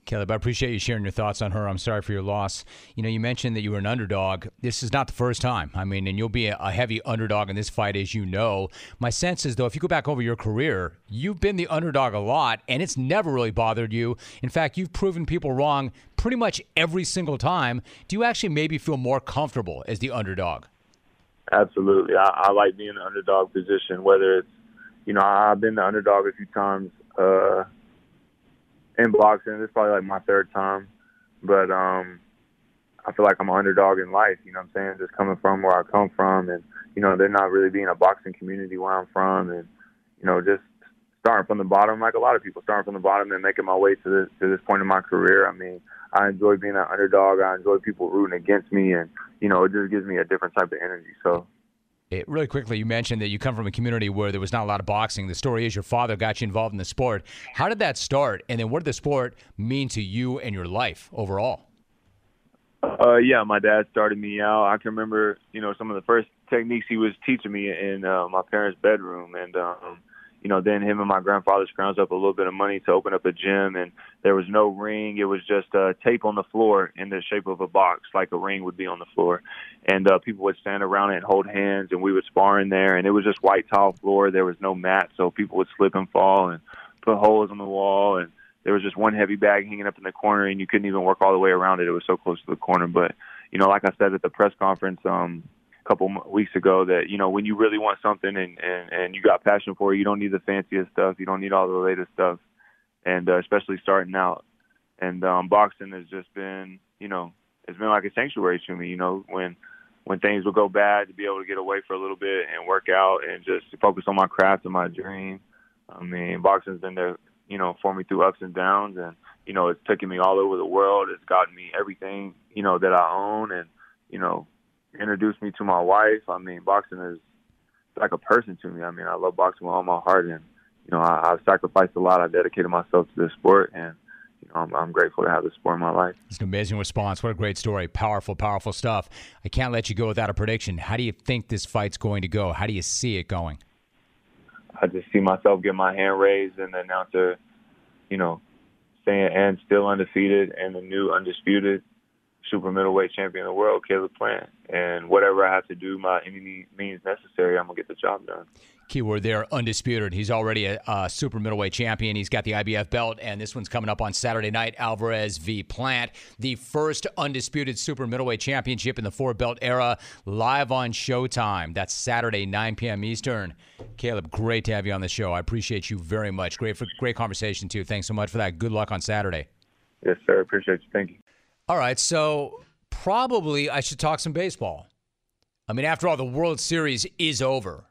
Caleb, I appreciate you sharing your thoughts on her. I'm sorry for your loss. You know, you mentioned that you were an underdog. This is not the first time. I mean, and you'll be a heavy underdog in this fight, as you know. My sense is, though, if you go back over your career, you've been the underdog a lot, and it's never really bothered you. In fact, you've proven people wrong pretty much every single time. Do you actually maybe feel more comfortable as the underdog? Absolutely. I, I like being in the underdog position, whether it's, you know, I've been the underdog a few times. Uh, in boxing. This is probably like my third time, but um, I feel like I'm an underdog in life. You know what I'm saying? Just coming from where I come from, and you know, there not really being a boxing community where I'm from, and you know, just starting from the bottom, like a lot of people, starting from the bottom and making my way to this to this point in my career. I mean, I enjoy being an underdog. I enjoy people rooting against me, and you know, it just gives me a different type of energy. So it, really quickly, you mentioned that you come from a community where there was not a lot of boxing. The story is your father got you involved in the sport. How did that start? And then what did the sport mean to you and your life overall? Uh, yeah, my dad started me out. I can remember, you know, some of the first techniques he was teaching me in uh, my parents' bedroom, and um, you know, then him and my grandfather scrounged up a little bit of money to open up a gym, and there was no ring. It was just uh, tape on the floor in the shape of a box, like a ring would be on the floor. And uh, people would stand around it and hold hands, and we would spar in there. And it was just white tile floor. There was no mat, so people would slip and fall and put holes in the wall. And there was just one heavy bag hanging up in the corner, and you couldn't even work all the way around it. It was so close to the corner. But you know, like I said at the press conference, um, couple weeks ago that you know when you really want something and and and you got passion for it, you don't need the fanciest stuff, you don't need all the latest stuff, and uh, especially starting out. And um, boxing has just been, you know, it's been like a sanctuary to me. You know, when when things would go bad, to be able to get away for a little bit and work out and just focus on my craft and my dream. I mean, boxing's been there, you know, for me through ups and downs, and you know, it's taken me all over the world. It's gotten me everything, you know, that I own, and you know, introduced me to my wife. I mean, boxing is like a person to me. I mean, I love boxing with all my heart, and you know, I, I've sacrificed a lot. I dedicated myself to this sport, and you know, I'm, I'm grateful to have this sport in my life. It's an amazing response. What a great story. Powerful, powerful stuff. I can't let you go without a prediction. How do you think this fight's going to go? How do you see it going? I just see myself get my hand raised and the announcer, you know, saying and still undefeated and the new undisputed super middleweight champion of the world, Caleb Plant. And whatever I have to do, my any means necessary, I'm gonna get the job done. Keyword there, undisputed. He's already a, a, super middleweight champion. He's got the IBF belt, and this one's coming up on Saturday night. Alvarez v. Plant, the first undisputed super middleweight championship in the four belt era, live on Showtime. That's Saturday, 9 p.m. Eastern. Caleb, great to have you on the show. I appreciate you very much. Great, for, great conversation too. Thanks so much for that. Good luck on Saturday. Yes, sir. Appreciate you. Thank you. All right, so probably I should talk some baseball. I mean, after all, the World Series is over.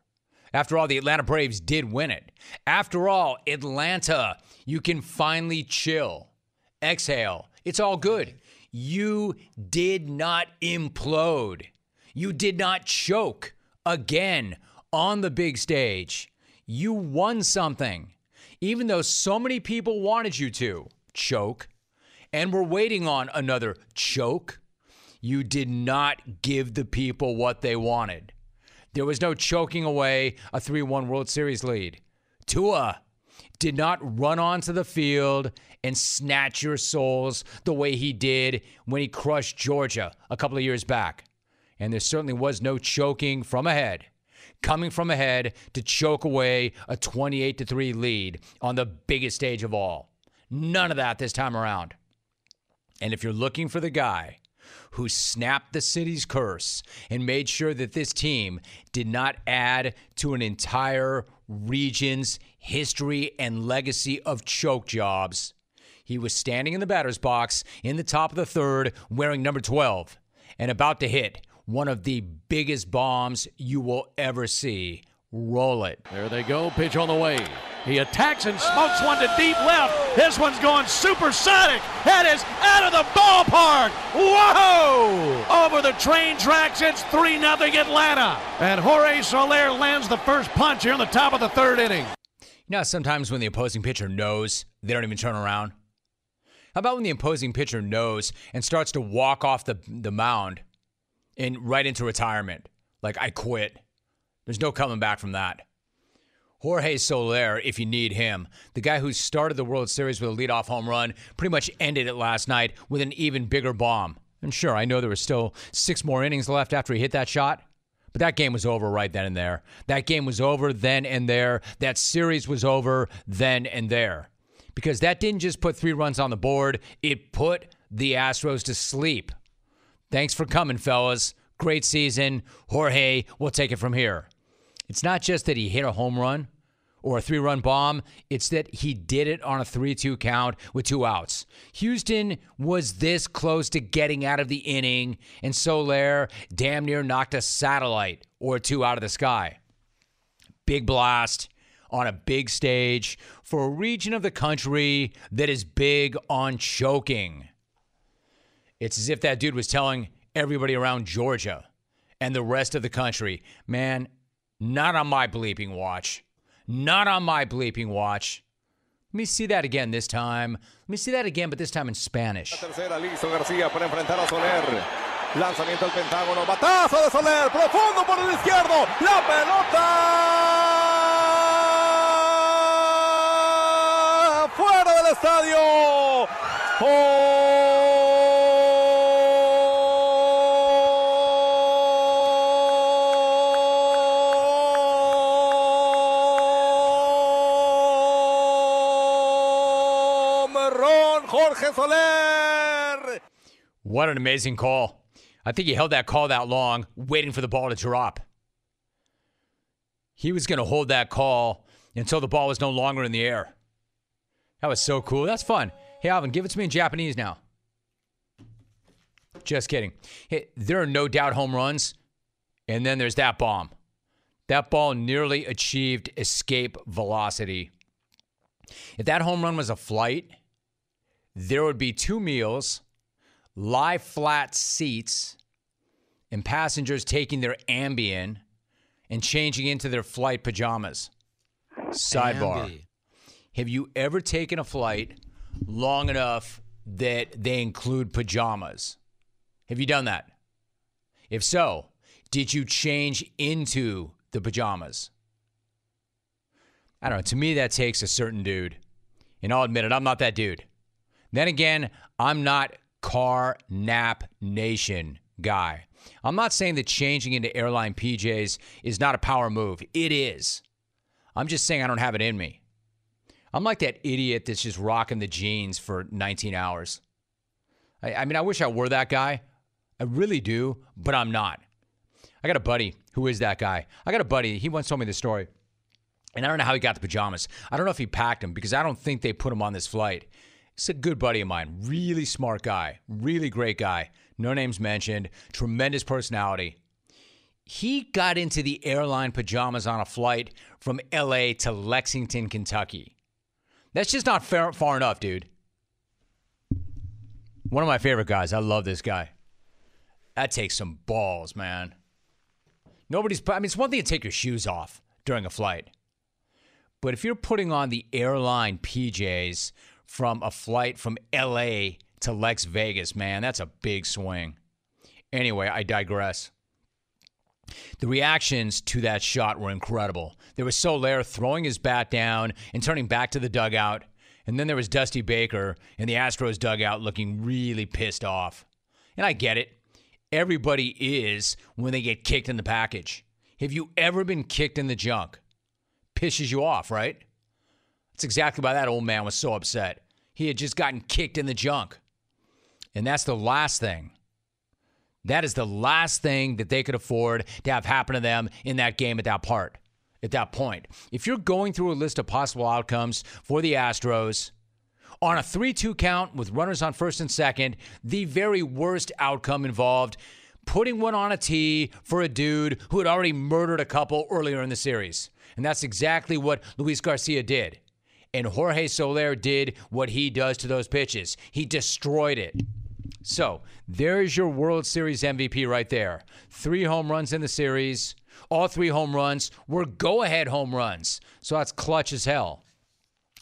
After all, the Atlanta Braves did win it. After all, Atlanta, you can finally chill, exhale. It's all good. You did not implode. You did not choke again on the big stage. You won something, even though so many people wanted you to choke and we're waiting on another choke, you did not give the people what they wanted. There was no choking away a 3 1 World Series lead. Tua did not run onto the field and snatch your souls the way he did when he crushed Georgia a couple of years back. And there certainly was no choking from ahead, coming from ahead to choke away a 28 3 lead on the biggest stage of all. None of that this time around. And if you're looking for the guy who snapped the city's curse and made sure that this team did not add to an entire region's history and legacy of choke jobs. He was standing in the batter's box in the top of the third wearing number 12 and about to hit one of the biggest bombs you will ever see. Roll it. There they go. Pitch on the way. He attacks and smokes one to deep left. This one's going supersonic. That is out of the ballpark. Whoa! Over the train tracks, it's 3 0 Atlanta. And Jorge Soler lands the first punch here in the top of the third inning. You know, sometimes when the opposing pitcher knows, they don't even turn around. How about when the opposing pitcher knows and starts to walk off the, the mound and right into retirement? Like, I quit. There's no coming back from that. Jorge Soler, if you need him, the guy who started the World Series with a leadoff home run, pretty much ended it last night with an even bigger bomb. And sure, I know there were still six more innings left after he hit that shot, but that game was over right then and there. That game was over then and there. That series was over then and there. Because that didn't just put three runs on the board, it put the Astros to sleep. Thanks for coming, fellas. Great season. Jorge, we'll take it from here. It's not just that he hit a home run or a three run bomb, it's that he did it on a 3 2 count with two outs. Houston was this close to getting out of the inning, and Soler damn near knocked a satellite or two out of the sky. Big blast on a big stage for a region of the country that is big on choking. It's as if that dude was telling everybody around Georgia and the rest of the country, man, not on my bleeping watch. Not on my bleeping watch. Let me see that again this time. Let me see that again, but this time in Spanish. Tercera, listo García para enfrentar a Soler. Lanzamiento al Pentágono. Batazo de Soler. Profundo por el izquierdo. La pelota. Fuera del estadio. ¡Oh! Jorge Soler. What an amazing call. I think he held that call that long, waiting for the ball to drop. He was going to hold that call until the ball was no longer in the air. That was so cool. That's fun. Hey, Alvin, give it to me in Japanese now. Just kidding. Hey, there are no doubt home runs, and then there's that bomb. That ball nearly achieved escape velocity. If that home run was a flight, there would be two meals, lie flat seats, and passengers taking their Ambien and changing into their flight pajamas. Sidebar. Have you ever taken a flight long enough that they include pajamas? Have you done that? If so, did you change into the pajamas? I don't know. To me, that takes a certain dude. And I'll admit it, I'm not that dude. Then again, I'm not car nap nation guy. I'm not saying that changing into airline PJs is not a power move. It is. I'm just saying I don't have it in me. I'm like that idiot that's just rocking the jeans for 19 hours. I, I mean, I wish I were that guy. I really do, but I'm not. I got a buddy who is that guy. I got a buddy. He once told me the story. And I don't know how he got the pajamas. I don't know if he packed them because I don't think they put them on this flight. He's a good buddy of mine, really smart guy, really great guy. No names mentioned, tremendous personality. He got into the airline pajamas on a flight from LA to Lexington, Kentucky. That's just not far, far enough, dude. One of my favorite guys. I love this guy. That takes some balls, man. Nobody's, I mean, it's one thing to take your shoes off during a flight. But if you're putting on the airline PJs from a flight from LA to Lex Vegas, man. That's a big swing. Anyway, I digress. The reactions to that shot were incredible. There was Soler throwing his bat down and turning back to the dugout. And then there was Dusty Baker in the Astros dugout looking really pissed off. And I get it. Everybody is when they get kicked in the package. Have you ever been kicked in the junk? Pisses you off, right? That's exactly why that old man was so upset. He had just gotten kicked in the junk. And that's the last thing. That is the last thing that they could afford to have happen to them in that game at that part, at that point. If you're going through a list of possible outcomes for the Astros, on a 3 2 count with runners on first and second, the very worst outcome involved putting one on a tee for a dude who had already murdered a couple earlier in the series. And that's exactly what Luis Garcia did. And Jorge Soler did what he does to those pitches. He destroyed it. So there's your World Series MVP right there. Three home runs in the series. All three home runs were go ahead home runs. So that's clutch as hell.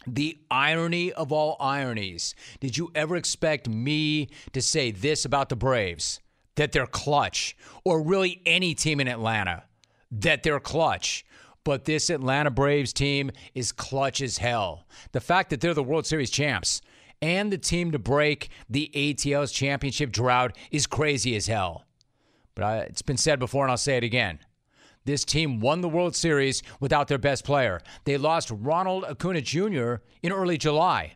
The irony of all ironies. Did you ever expect me to say this about the Braves? That they're clutch, or really any team in Atlanta, that they're clutch. But this Atlanta Braves team is clutch as hell. The fact that they're the World Series champs and the team to break the ATL's championship drought is crazy as hell. But I, it's been said before, and I'll say it again. This team won the World Series without their best player. They lost Ronald Acuna Jr. in early July.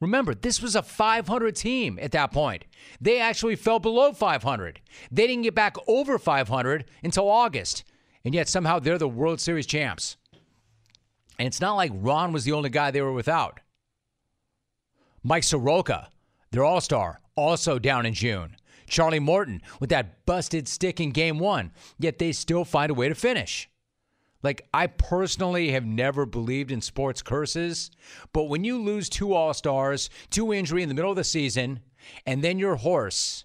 Remember, this was a 500 team at that point. They actually fell below 500. They didn't get back over 500 until August. And yet somehow they're the World Series champs. And it's not like Ron was the only guy they were without. Mike Soroka, their all star, also down in June. Charlie Morton with that busted stick in game one, yet they still find a way to finish. Like, I personally have never believed in sports curses, but when you lose two All Stars, two injury in the middle of the season, and then your horse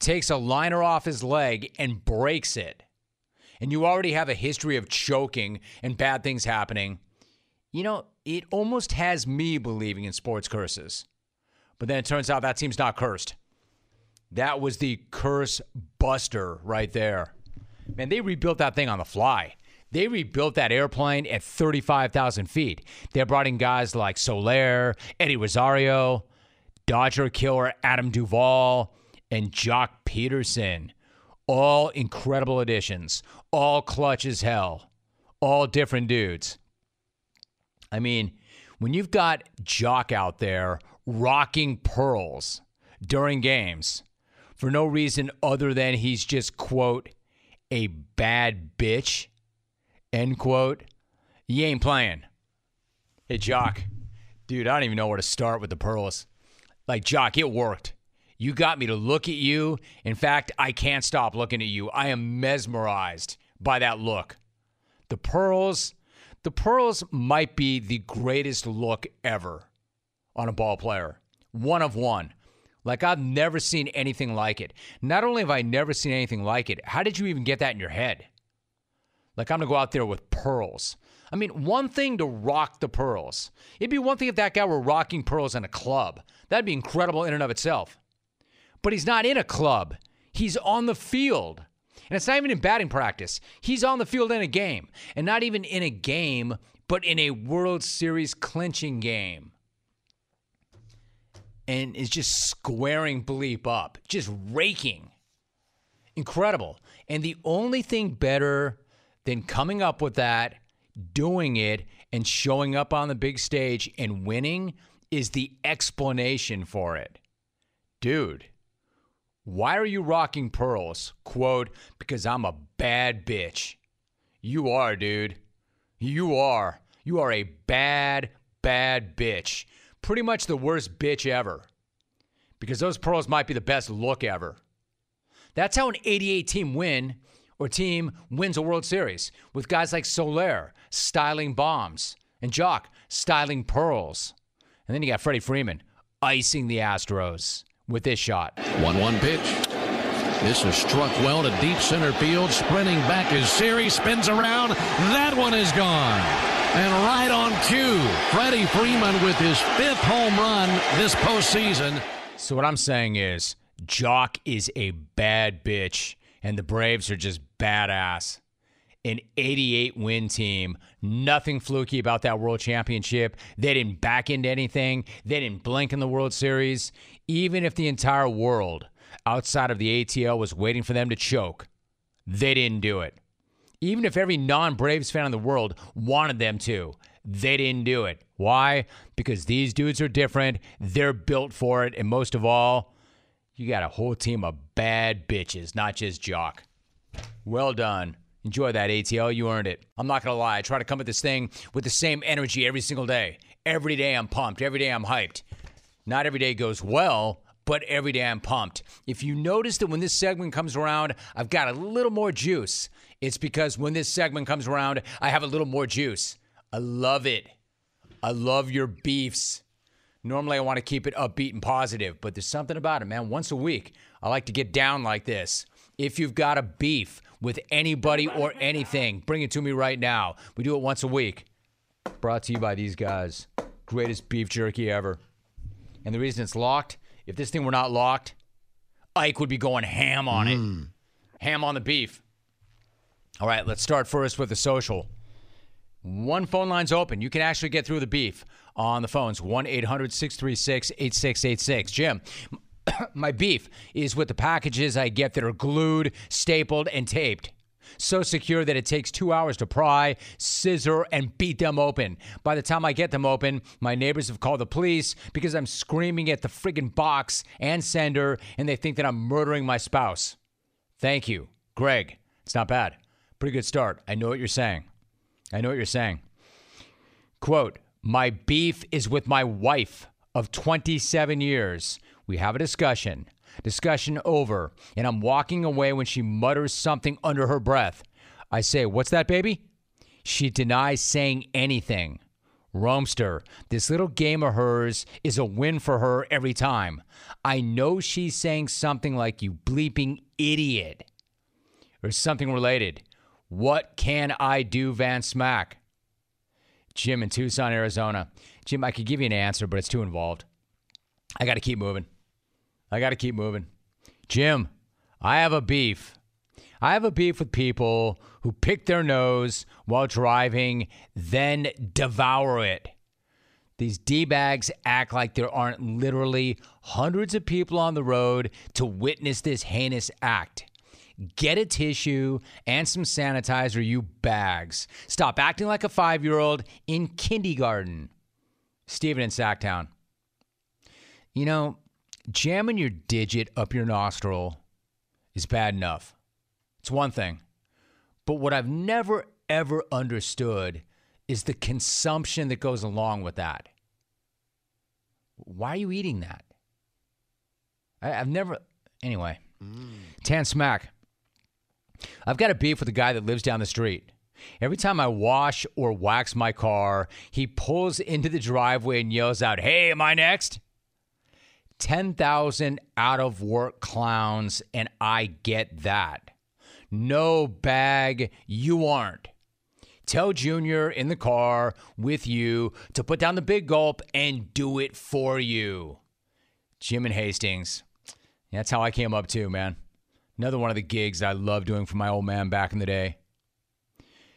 takes a liner off his leg and breaks it, and you already have a history of choking and bad things happening, you know, it almost has me believing in sports curses. But then it turns out that team's not cursed. That was the curse buster right there. Man, they rebuilt that thing on the fly. They rebuilt that airplane at 35,000 feet. They brought in guys like Soler, Eddie Rosario, Dodger killer Adam Duvall, and Joc Pederson. All incredible additions, all clutch as hell, all different dudes. I mean, when you've got Joc out there rocking pearls during games for no reason other than he's just, quote, a bad bitch, end quote, you ain't playing. Hey, Joc, dude, I don't even know where to start with the pearls. Like, Joc, it worked. You got me to look at you. In fact, I can't stop looking at you. I am mesmerized by that look. The pearls, the pearls might be the greatest look ever on a ball player. One of one. Like I've never seen anything like it. Not only have I never seen anything like it, how did you even get that in your head? Like I'm gonna go out there with pearls. I mean, one thing to rock the pearls. It'd be one thing if that guy were rocking pearls in a club. That'd be incredible in and of itself. But he's not in a club. He's on the field. And it's not even in batting practice. He's on the field in a game. And not even in a game, but in a World Series clinching game and is just squaring bleep up, just raking. Incredible. And the only thing better than coming up with that, doing it, and showing up on the big stage and winning is the explanation for it. Dude, why are you rocking pearls? Quote, because I'm a bad bitch. You are, dude. You are. You are a bad, bad bitch pretty much the worst bitch ever because those pearls might be the best look ever. That's how an 88 team win or team wins a World Series with guys like Soler styling bombs and Joc styling pearls. And then you got Freddie Freeman icing the Astros with this shot. 1 1 pitch. This is struck well to deep center field. Sprinting back as Siri spins around. That one is gone. And right on cue, Freddie Freeman with his fifth home run this postseason. So what I'm saying is, Joc is a bad bitch, and the Braves are just badass. An 88 win team. Nothing fluky about that World Championship. They didn't back into anything. They didn't blink in the World Series. Even if the entire world outside of the ATL was waiting for them to choke, they didn't do it. Even if every non Braves fan in the world wanted them to, they didn't do it. Why? Because these dudes are different. They're built for it. And most of all, you got a whole team of bad bitches, not just Joc. Well done. Enjoy that, ATL. You earned it. I'm not going to lie. I try to come at this thing with the same energy every single day. Every day I'm pumped. Every day I'm hyped. Not every day goes well, but every day I'm pumped. If you notice that when this segment comes around, I've got a little more juice, it's because when this segment comes around, I have a little more juice. I love it. I love your beefs. Normally, I want to keep it upbeat and positive, but there's something about it, man. Once a week, I like to get down like this. If you've got a beef with anybody or anything, bring it to me right now. We do it once a week. Brought to you by these guys. Greatest beef jerky ever. And the reason it's locked, if this thing were not locked, Ike would be going ham on it. Hmm. Ham on the beef. All right, let's start first with the social. One phone line's open. You can actually get through the beef on the phones 1 800 636 8686. Jim, my beef is with the packages I get that are glued, stapled, and taped. So secure that it takes two hours to pry, scissor, and beat them open. By the time I get them open, my neighbors have called the police because I'm screaming at the friggin' box and sender, and they think that I'm murdering my spouse. Thank you, Greg. It's not bad. Pretty good start. I know what you're saying. I know what you're saying. Quote, my beef is with my wife of 27 years. We have a discussion. Discussion over. And I'm walking away when she mutters something under her breath. I say, What's that, baby? She denies saying anything. Roamster, this little game of hers is a win for her every time. I know she's saying something like, You bleeping idiot, or something related. What can I do, Van Smack? Jim in Tucson, Arizona. Jim, I could give you an answer, but it's too involved. I got to keep moving. I got to keep moving. Jim, I have a beef. I have a beef with people who pick their nose while driving, then devour it. These D bags act like there aren't literally hundreds of people on the road to witness this heinous act. Get a tissue and some sanitizer, you bags. Stop acting like a five year old in kindergarten. Steven in Sacktown. You know, jamming your digit up your nostril is bad enough. It's one thing. But what I've never, ever understood is the consumption that goes along with that. Why are you eating that? I, have never. Anyway, mm. Tan Smack. I've got a beef with the guy that lives down the street. Every time I wash or wax my car, he pulls into the driveway and yells out, Hey, am I next? 10,000 out of work clowns, and I get that. No bag, you aren't. Tell Junior in the car with you to put down the big gulp and do it for you. Jim and Hastings. That's how I came up too, man. Another one of the gigs I loved doing for my old man back in the day.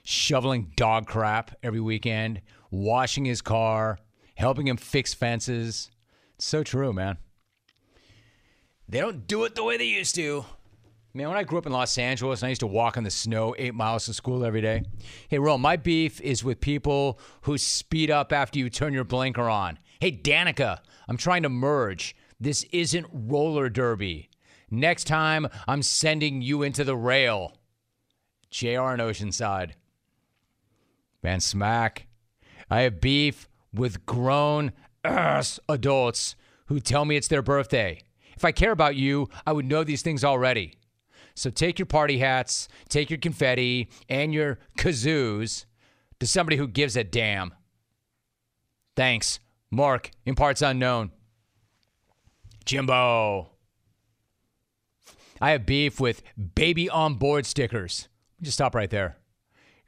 Shoveling dog crap every weekend, washing his car, helping him fix fences. It's so true, man. They don't do it the way they used to. Man, when I grew up in Los Angeles and I used to walk in the snow eight miles to school every day. Hey, Rome, my beef is with people who speed up after you turn your blinker on. Hey, Danica, I'm trying to merge. This isn't roller derby. Next time, I'm sending you into the rail. JR in Oceanside. Man, Smack. I have beef with grown ass adults who tell me it's their birthday. If I care about you, I would know these things already. So take your party hats, take your confetti, and your kazoos to somebody who gives a damn. Thanks. Mark, in parts unknown. Jimbo. I have beef with baby on board stickers. Just stop right there.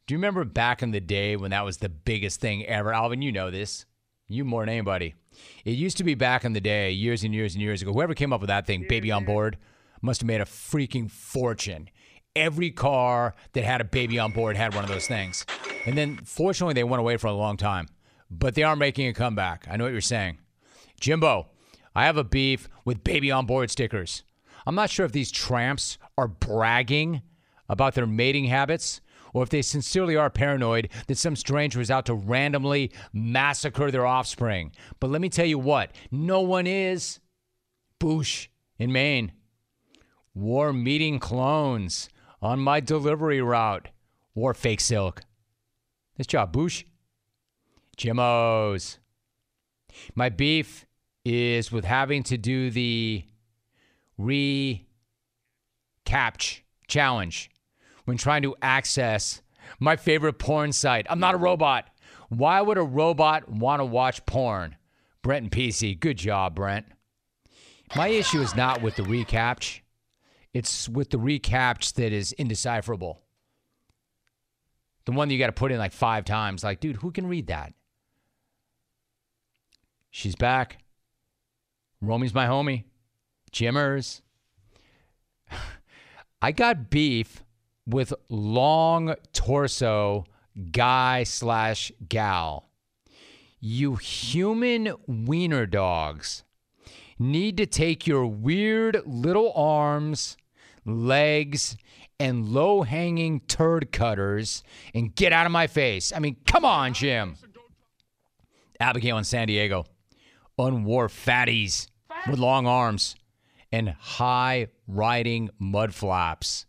Do you remember back in the day when that was the biggest thing ever? Alvin, you know this. You more than anybody. It used to be back in the day, years and years and years ago. Whoever came up with that thing, baby on board, must have made a freaking fortune. Every car that had a baby on board had one of those things. And then, fortunately, they went away for a long time. But they are making a comeback. I know what you're saying. Jimbo, I have a beef with baby on board stickers. I'm not sure if these tramps are bragging about their mating habits or if they sincerely are paranoid that some stranger is out to randomly massacre their offspring. But let me tell you what, no one is. Boosh in Maine. War meeting clones on my delivery route. War fake silk. This job, Boosh. Jimmos. My beef is with having to do the recaptch challenge when trying to access my favorite porn site. I'm not a robot. Why would a robot want to watch porn? Brent and PC, good job, Brent. My issue is not with the reCAPTCHA. It's with the reCAPTCHA that is indecipherable. The one that you got to put in like five times. Like, dude, who can read that? She's back. Romy's my homie. Jimmers. I got beef with long torso guy slash gal. You human wiener dogs need to take your weird little arms, legs, and low hanging turd cutters and get out of my face. I mean, come on, Jim. Abigail in San Diego. Unwar fatties with long arms and high riding mud flaps.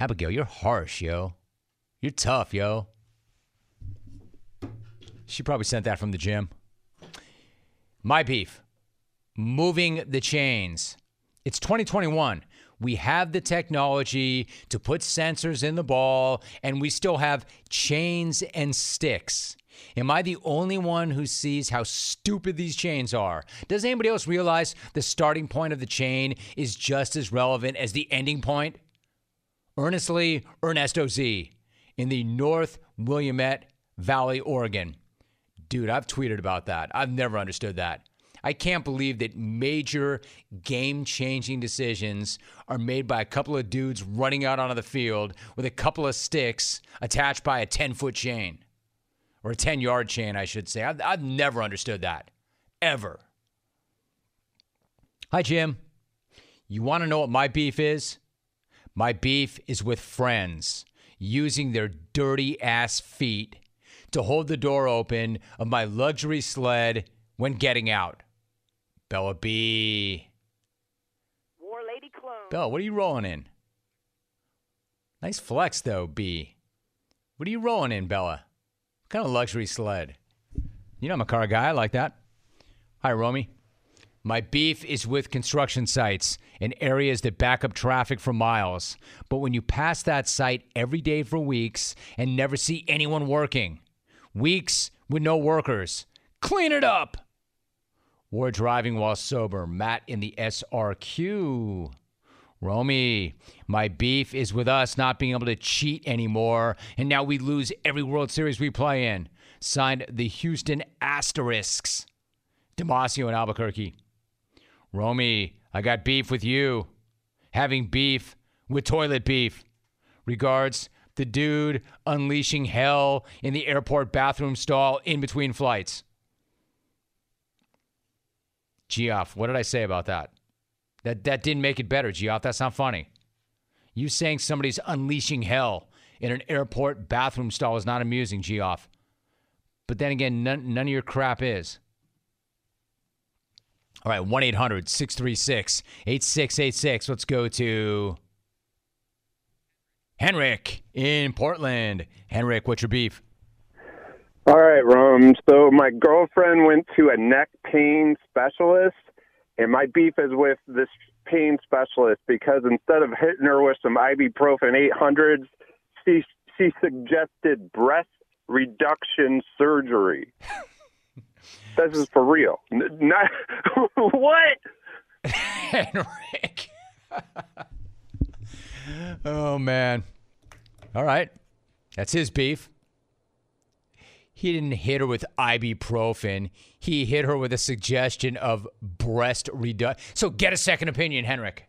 Abigail, you're harsh, yo. You're tough, yo. She probably sent that from the gym. My beef. Moving the chains. It's 2021. We have the technology to put sensors in the ball, and we still have chains and sticks. Am I the only one who sees how stupid these chains are? Does anybody else realize the starting point of the chain is just as relevant as the ending point? Earnestly, Ernesto Z in the North Willamette Valley, Oregon. Dude, I've tweeted about that. I've never understood that. I can't believe that major game changing decisions are made by a couple of dudes running out onto the field with a couple of sticks attached by a 10 foot chain or a 10 yard chain, I should say. I've, I've never understood that, ever. Hi, Jim. You want to know what my beef is? My beef is with friends using their dirty ass feet to hold the door open of my luxury sled when getting out. Bella B. War Lady Clone. Bella, what are you rolling in? Nice flex, though, B. What are you rolling in, Bella? What kind of luxury sled? You know I'm a car guy. I like that. Hi, Romy. My beef is with construction sites and areas that back up traffic for miles. But when you pass that site every day for weeks and never see anyone working, weeks with no workers, clean it up. War driving while sober. Matt in the SRQ. Romy, my beef is with us not being able to cheat anymore, and now we lose every World Series we play in. Signed the Houston Asterisks. Demasio in Albuquerque. Romy, I got beef with you. Having beef with toilet beef. Regards, the dude unleashing hell in the airport bathroom stall in between flights. Geoff, what did I say about that? That that didn't make it better, Geoff. That's not funny. You saying somebody's unleashing hell in an airport bathroom stall is not amusing, Geoff. But then again, none, none of your crap is. All right, 1 800 636 8686. Let's go to Henrik in Portland. Henrik, what's your beef? All right, Rome. So my girlfriend went to a neck pain specialist, and my beef is with this pain specialist because instead of hitting her with some ibuprofen 800s, she she suggested breast reduction surgery. this is for real. N- Not what? Henrik. oh man. All right. That's his beef. He didn't hit her with ibuprofen. He hit her with a suggestion of breast reduction. So get a second opinion, Henrik.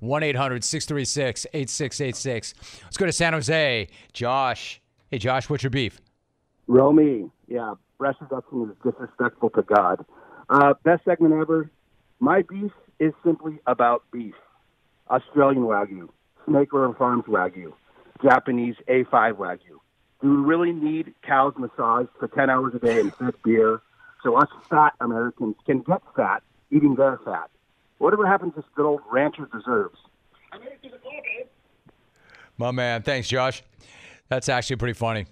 1 800 636 8686. Let's go to San Jose. Josh. Hey, Josh, what's your beef? Romy, yeah, breast reduction is disrespectful to God. Uh, best segment ever. My beef is simply about beef. Australian Wagyu, Snake River Farms Wagyu, Japanese A5 Wagyu. Do we really need cows massaged for 10 hours a day and fed beer so us fat Americans can get fat eating their fat? Whatever happens to good old rancher deserves. My man. Thanks, Josh. That's actually pretty funny.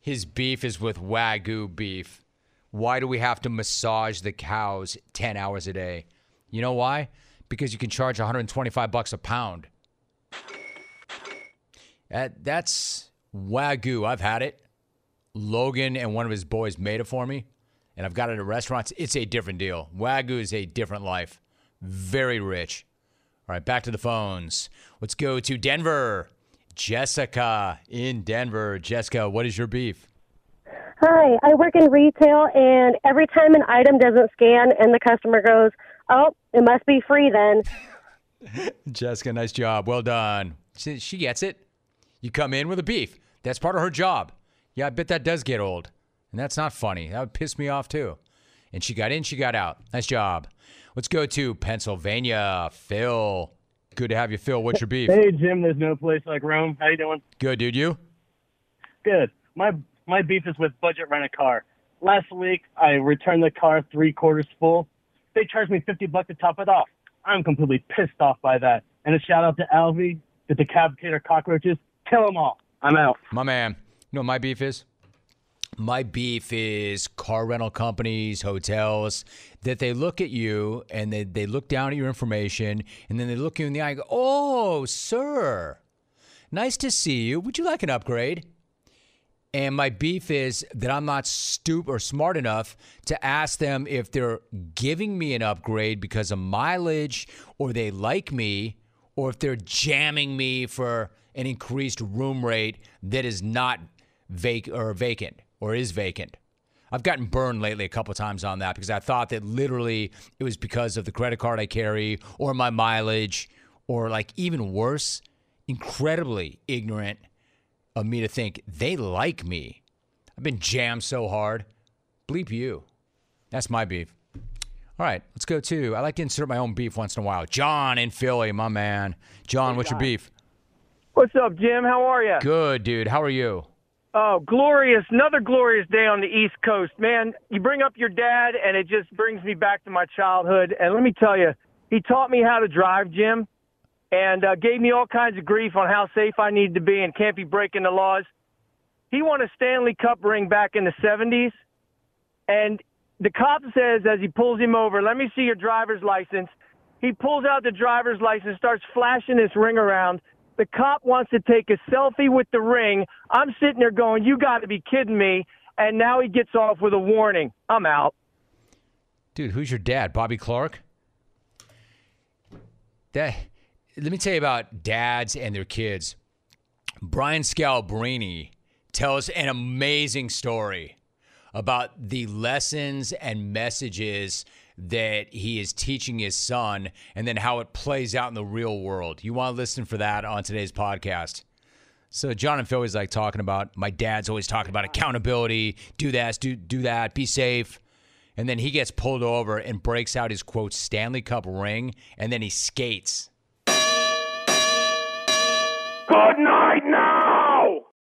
His beef is with Wagyu beef. Why do we have to massage the cows 10 hours a day? You know why? Because you can charge 125 bucks a pound. That, that's Wagyu. I've had it. Logan and one of his boys made it for me, and I've got it at restaurants. It's a different deal. Wagyu is a different life. Very rich. All right, back to the phones. Let's go to Denver. Jessica in Denver. Jessica, what is your beef? Hi, I work in retail, and every time an item doesn't scan and the customer goes, Oh, it must be free then. Jessica, nice job. Well done. She, she gets it. You come in with a beef. That's part of her job. Yeah, I bet that does get old. And that's not funny. That would piss me off too. And she got in, she got out. Nice job. Let's go to Pennsylvania. Phil. Good to have you, Phil. What's your beef? Hey, Jim. There's no place like Rome. How you doing? Good, dude. You? Good. My my beef is with Budget Rent a Car. Last week, I returned the car three quarters full. They charged me 50 bucks to top it off. I'm completely pissed off by that. And a shout out to Alvy, the decapitator cockroaches. Kill them all. I'm out. My man. You know what my beef is? My beef is car rental companies, hotels, that they look at you and they, they look down at your information and then they look you in the eye and go, Oh, sir, nice to see you. Would you like an upgrade? And my beef is that I'm not stupid or smart enough to ask them if they're giving me an upgrade because of mileage or they like me or if they're jamming me for an increased room rate that is not vac- or vacant or is vacant. I've gotten burned lately a couple times on that because I thought that literally it was because of the credit card I carry or my mileage or like even worse, incredibly ignorant of me to think they like me. I've been jammed so hard. Bleep you. That's my beef. All right, let's go to. I like to insert my own beef once in a while. John in Philly, my man. John, what's your beef? What's up, Jim? How are you? Good, dude. How are you? Oh, glorious. Another glorious day on the East Coast. Man, you bring up your dad, and it just brings me back to my childhood. And let me tell you, he taught me how to drive, Jim, and uh, gave me all kinds of grief on how safe I need to be and can't be breaking the laws. He won a Stanley Cup ring back in the 70s, and the cop says as he pulls him over, Let me see your driver's license. He pulls out the driver's license, starts flashing this ring around. The cop wants to take a selfie with the ring. I'm sitting there going, You got to be kidding me. And now he gets off with a warning. I'm out. Dude, who's your dad? Bobby Clarke? That let me tell you about dads and their kids. Brian Scalabrine tells an amazing story about the lessons and messages that he is teaching his son and then how it plays out in the real world. You want to listen for that on today's podcast. So John and Phil always like talking about my dad's always talking about accountability, do this, do do that, be safe. And then he gets pulled over and breaks out his quote Stanley Cup ring and then he skates. Good night,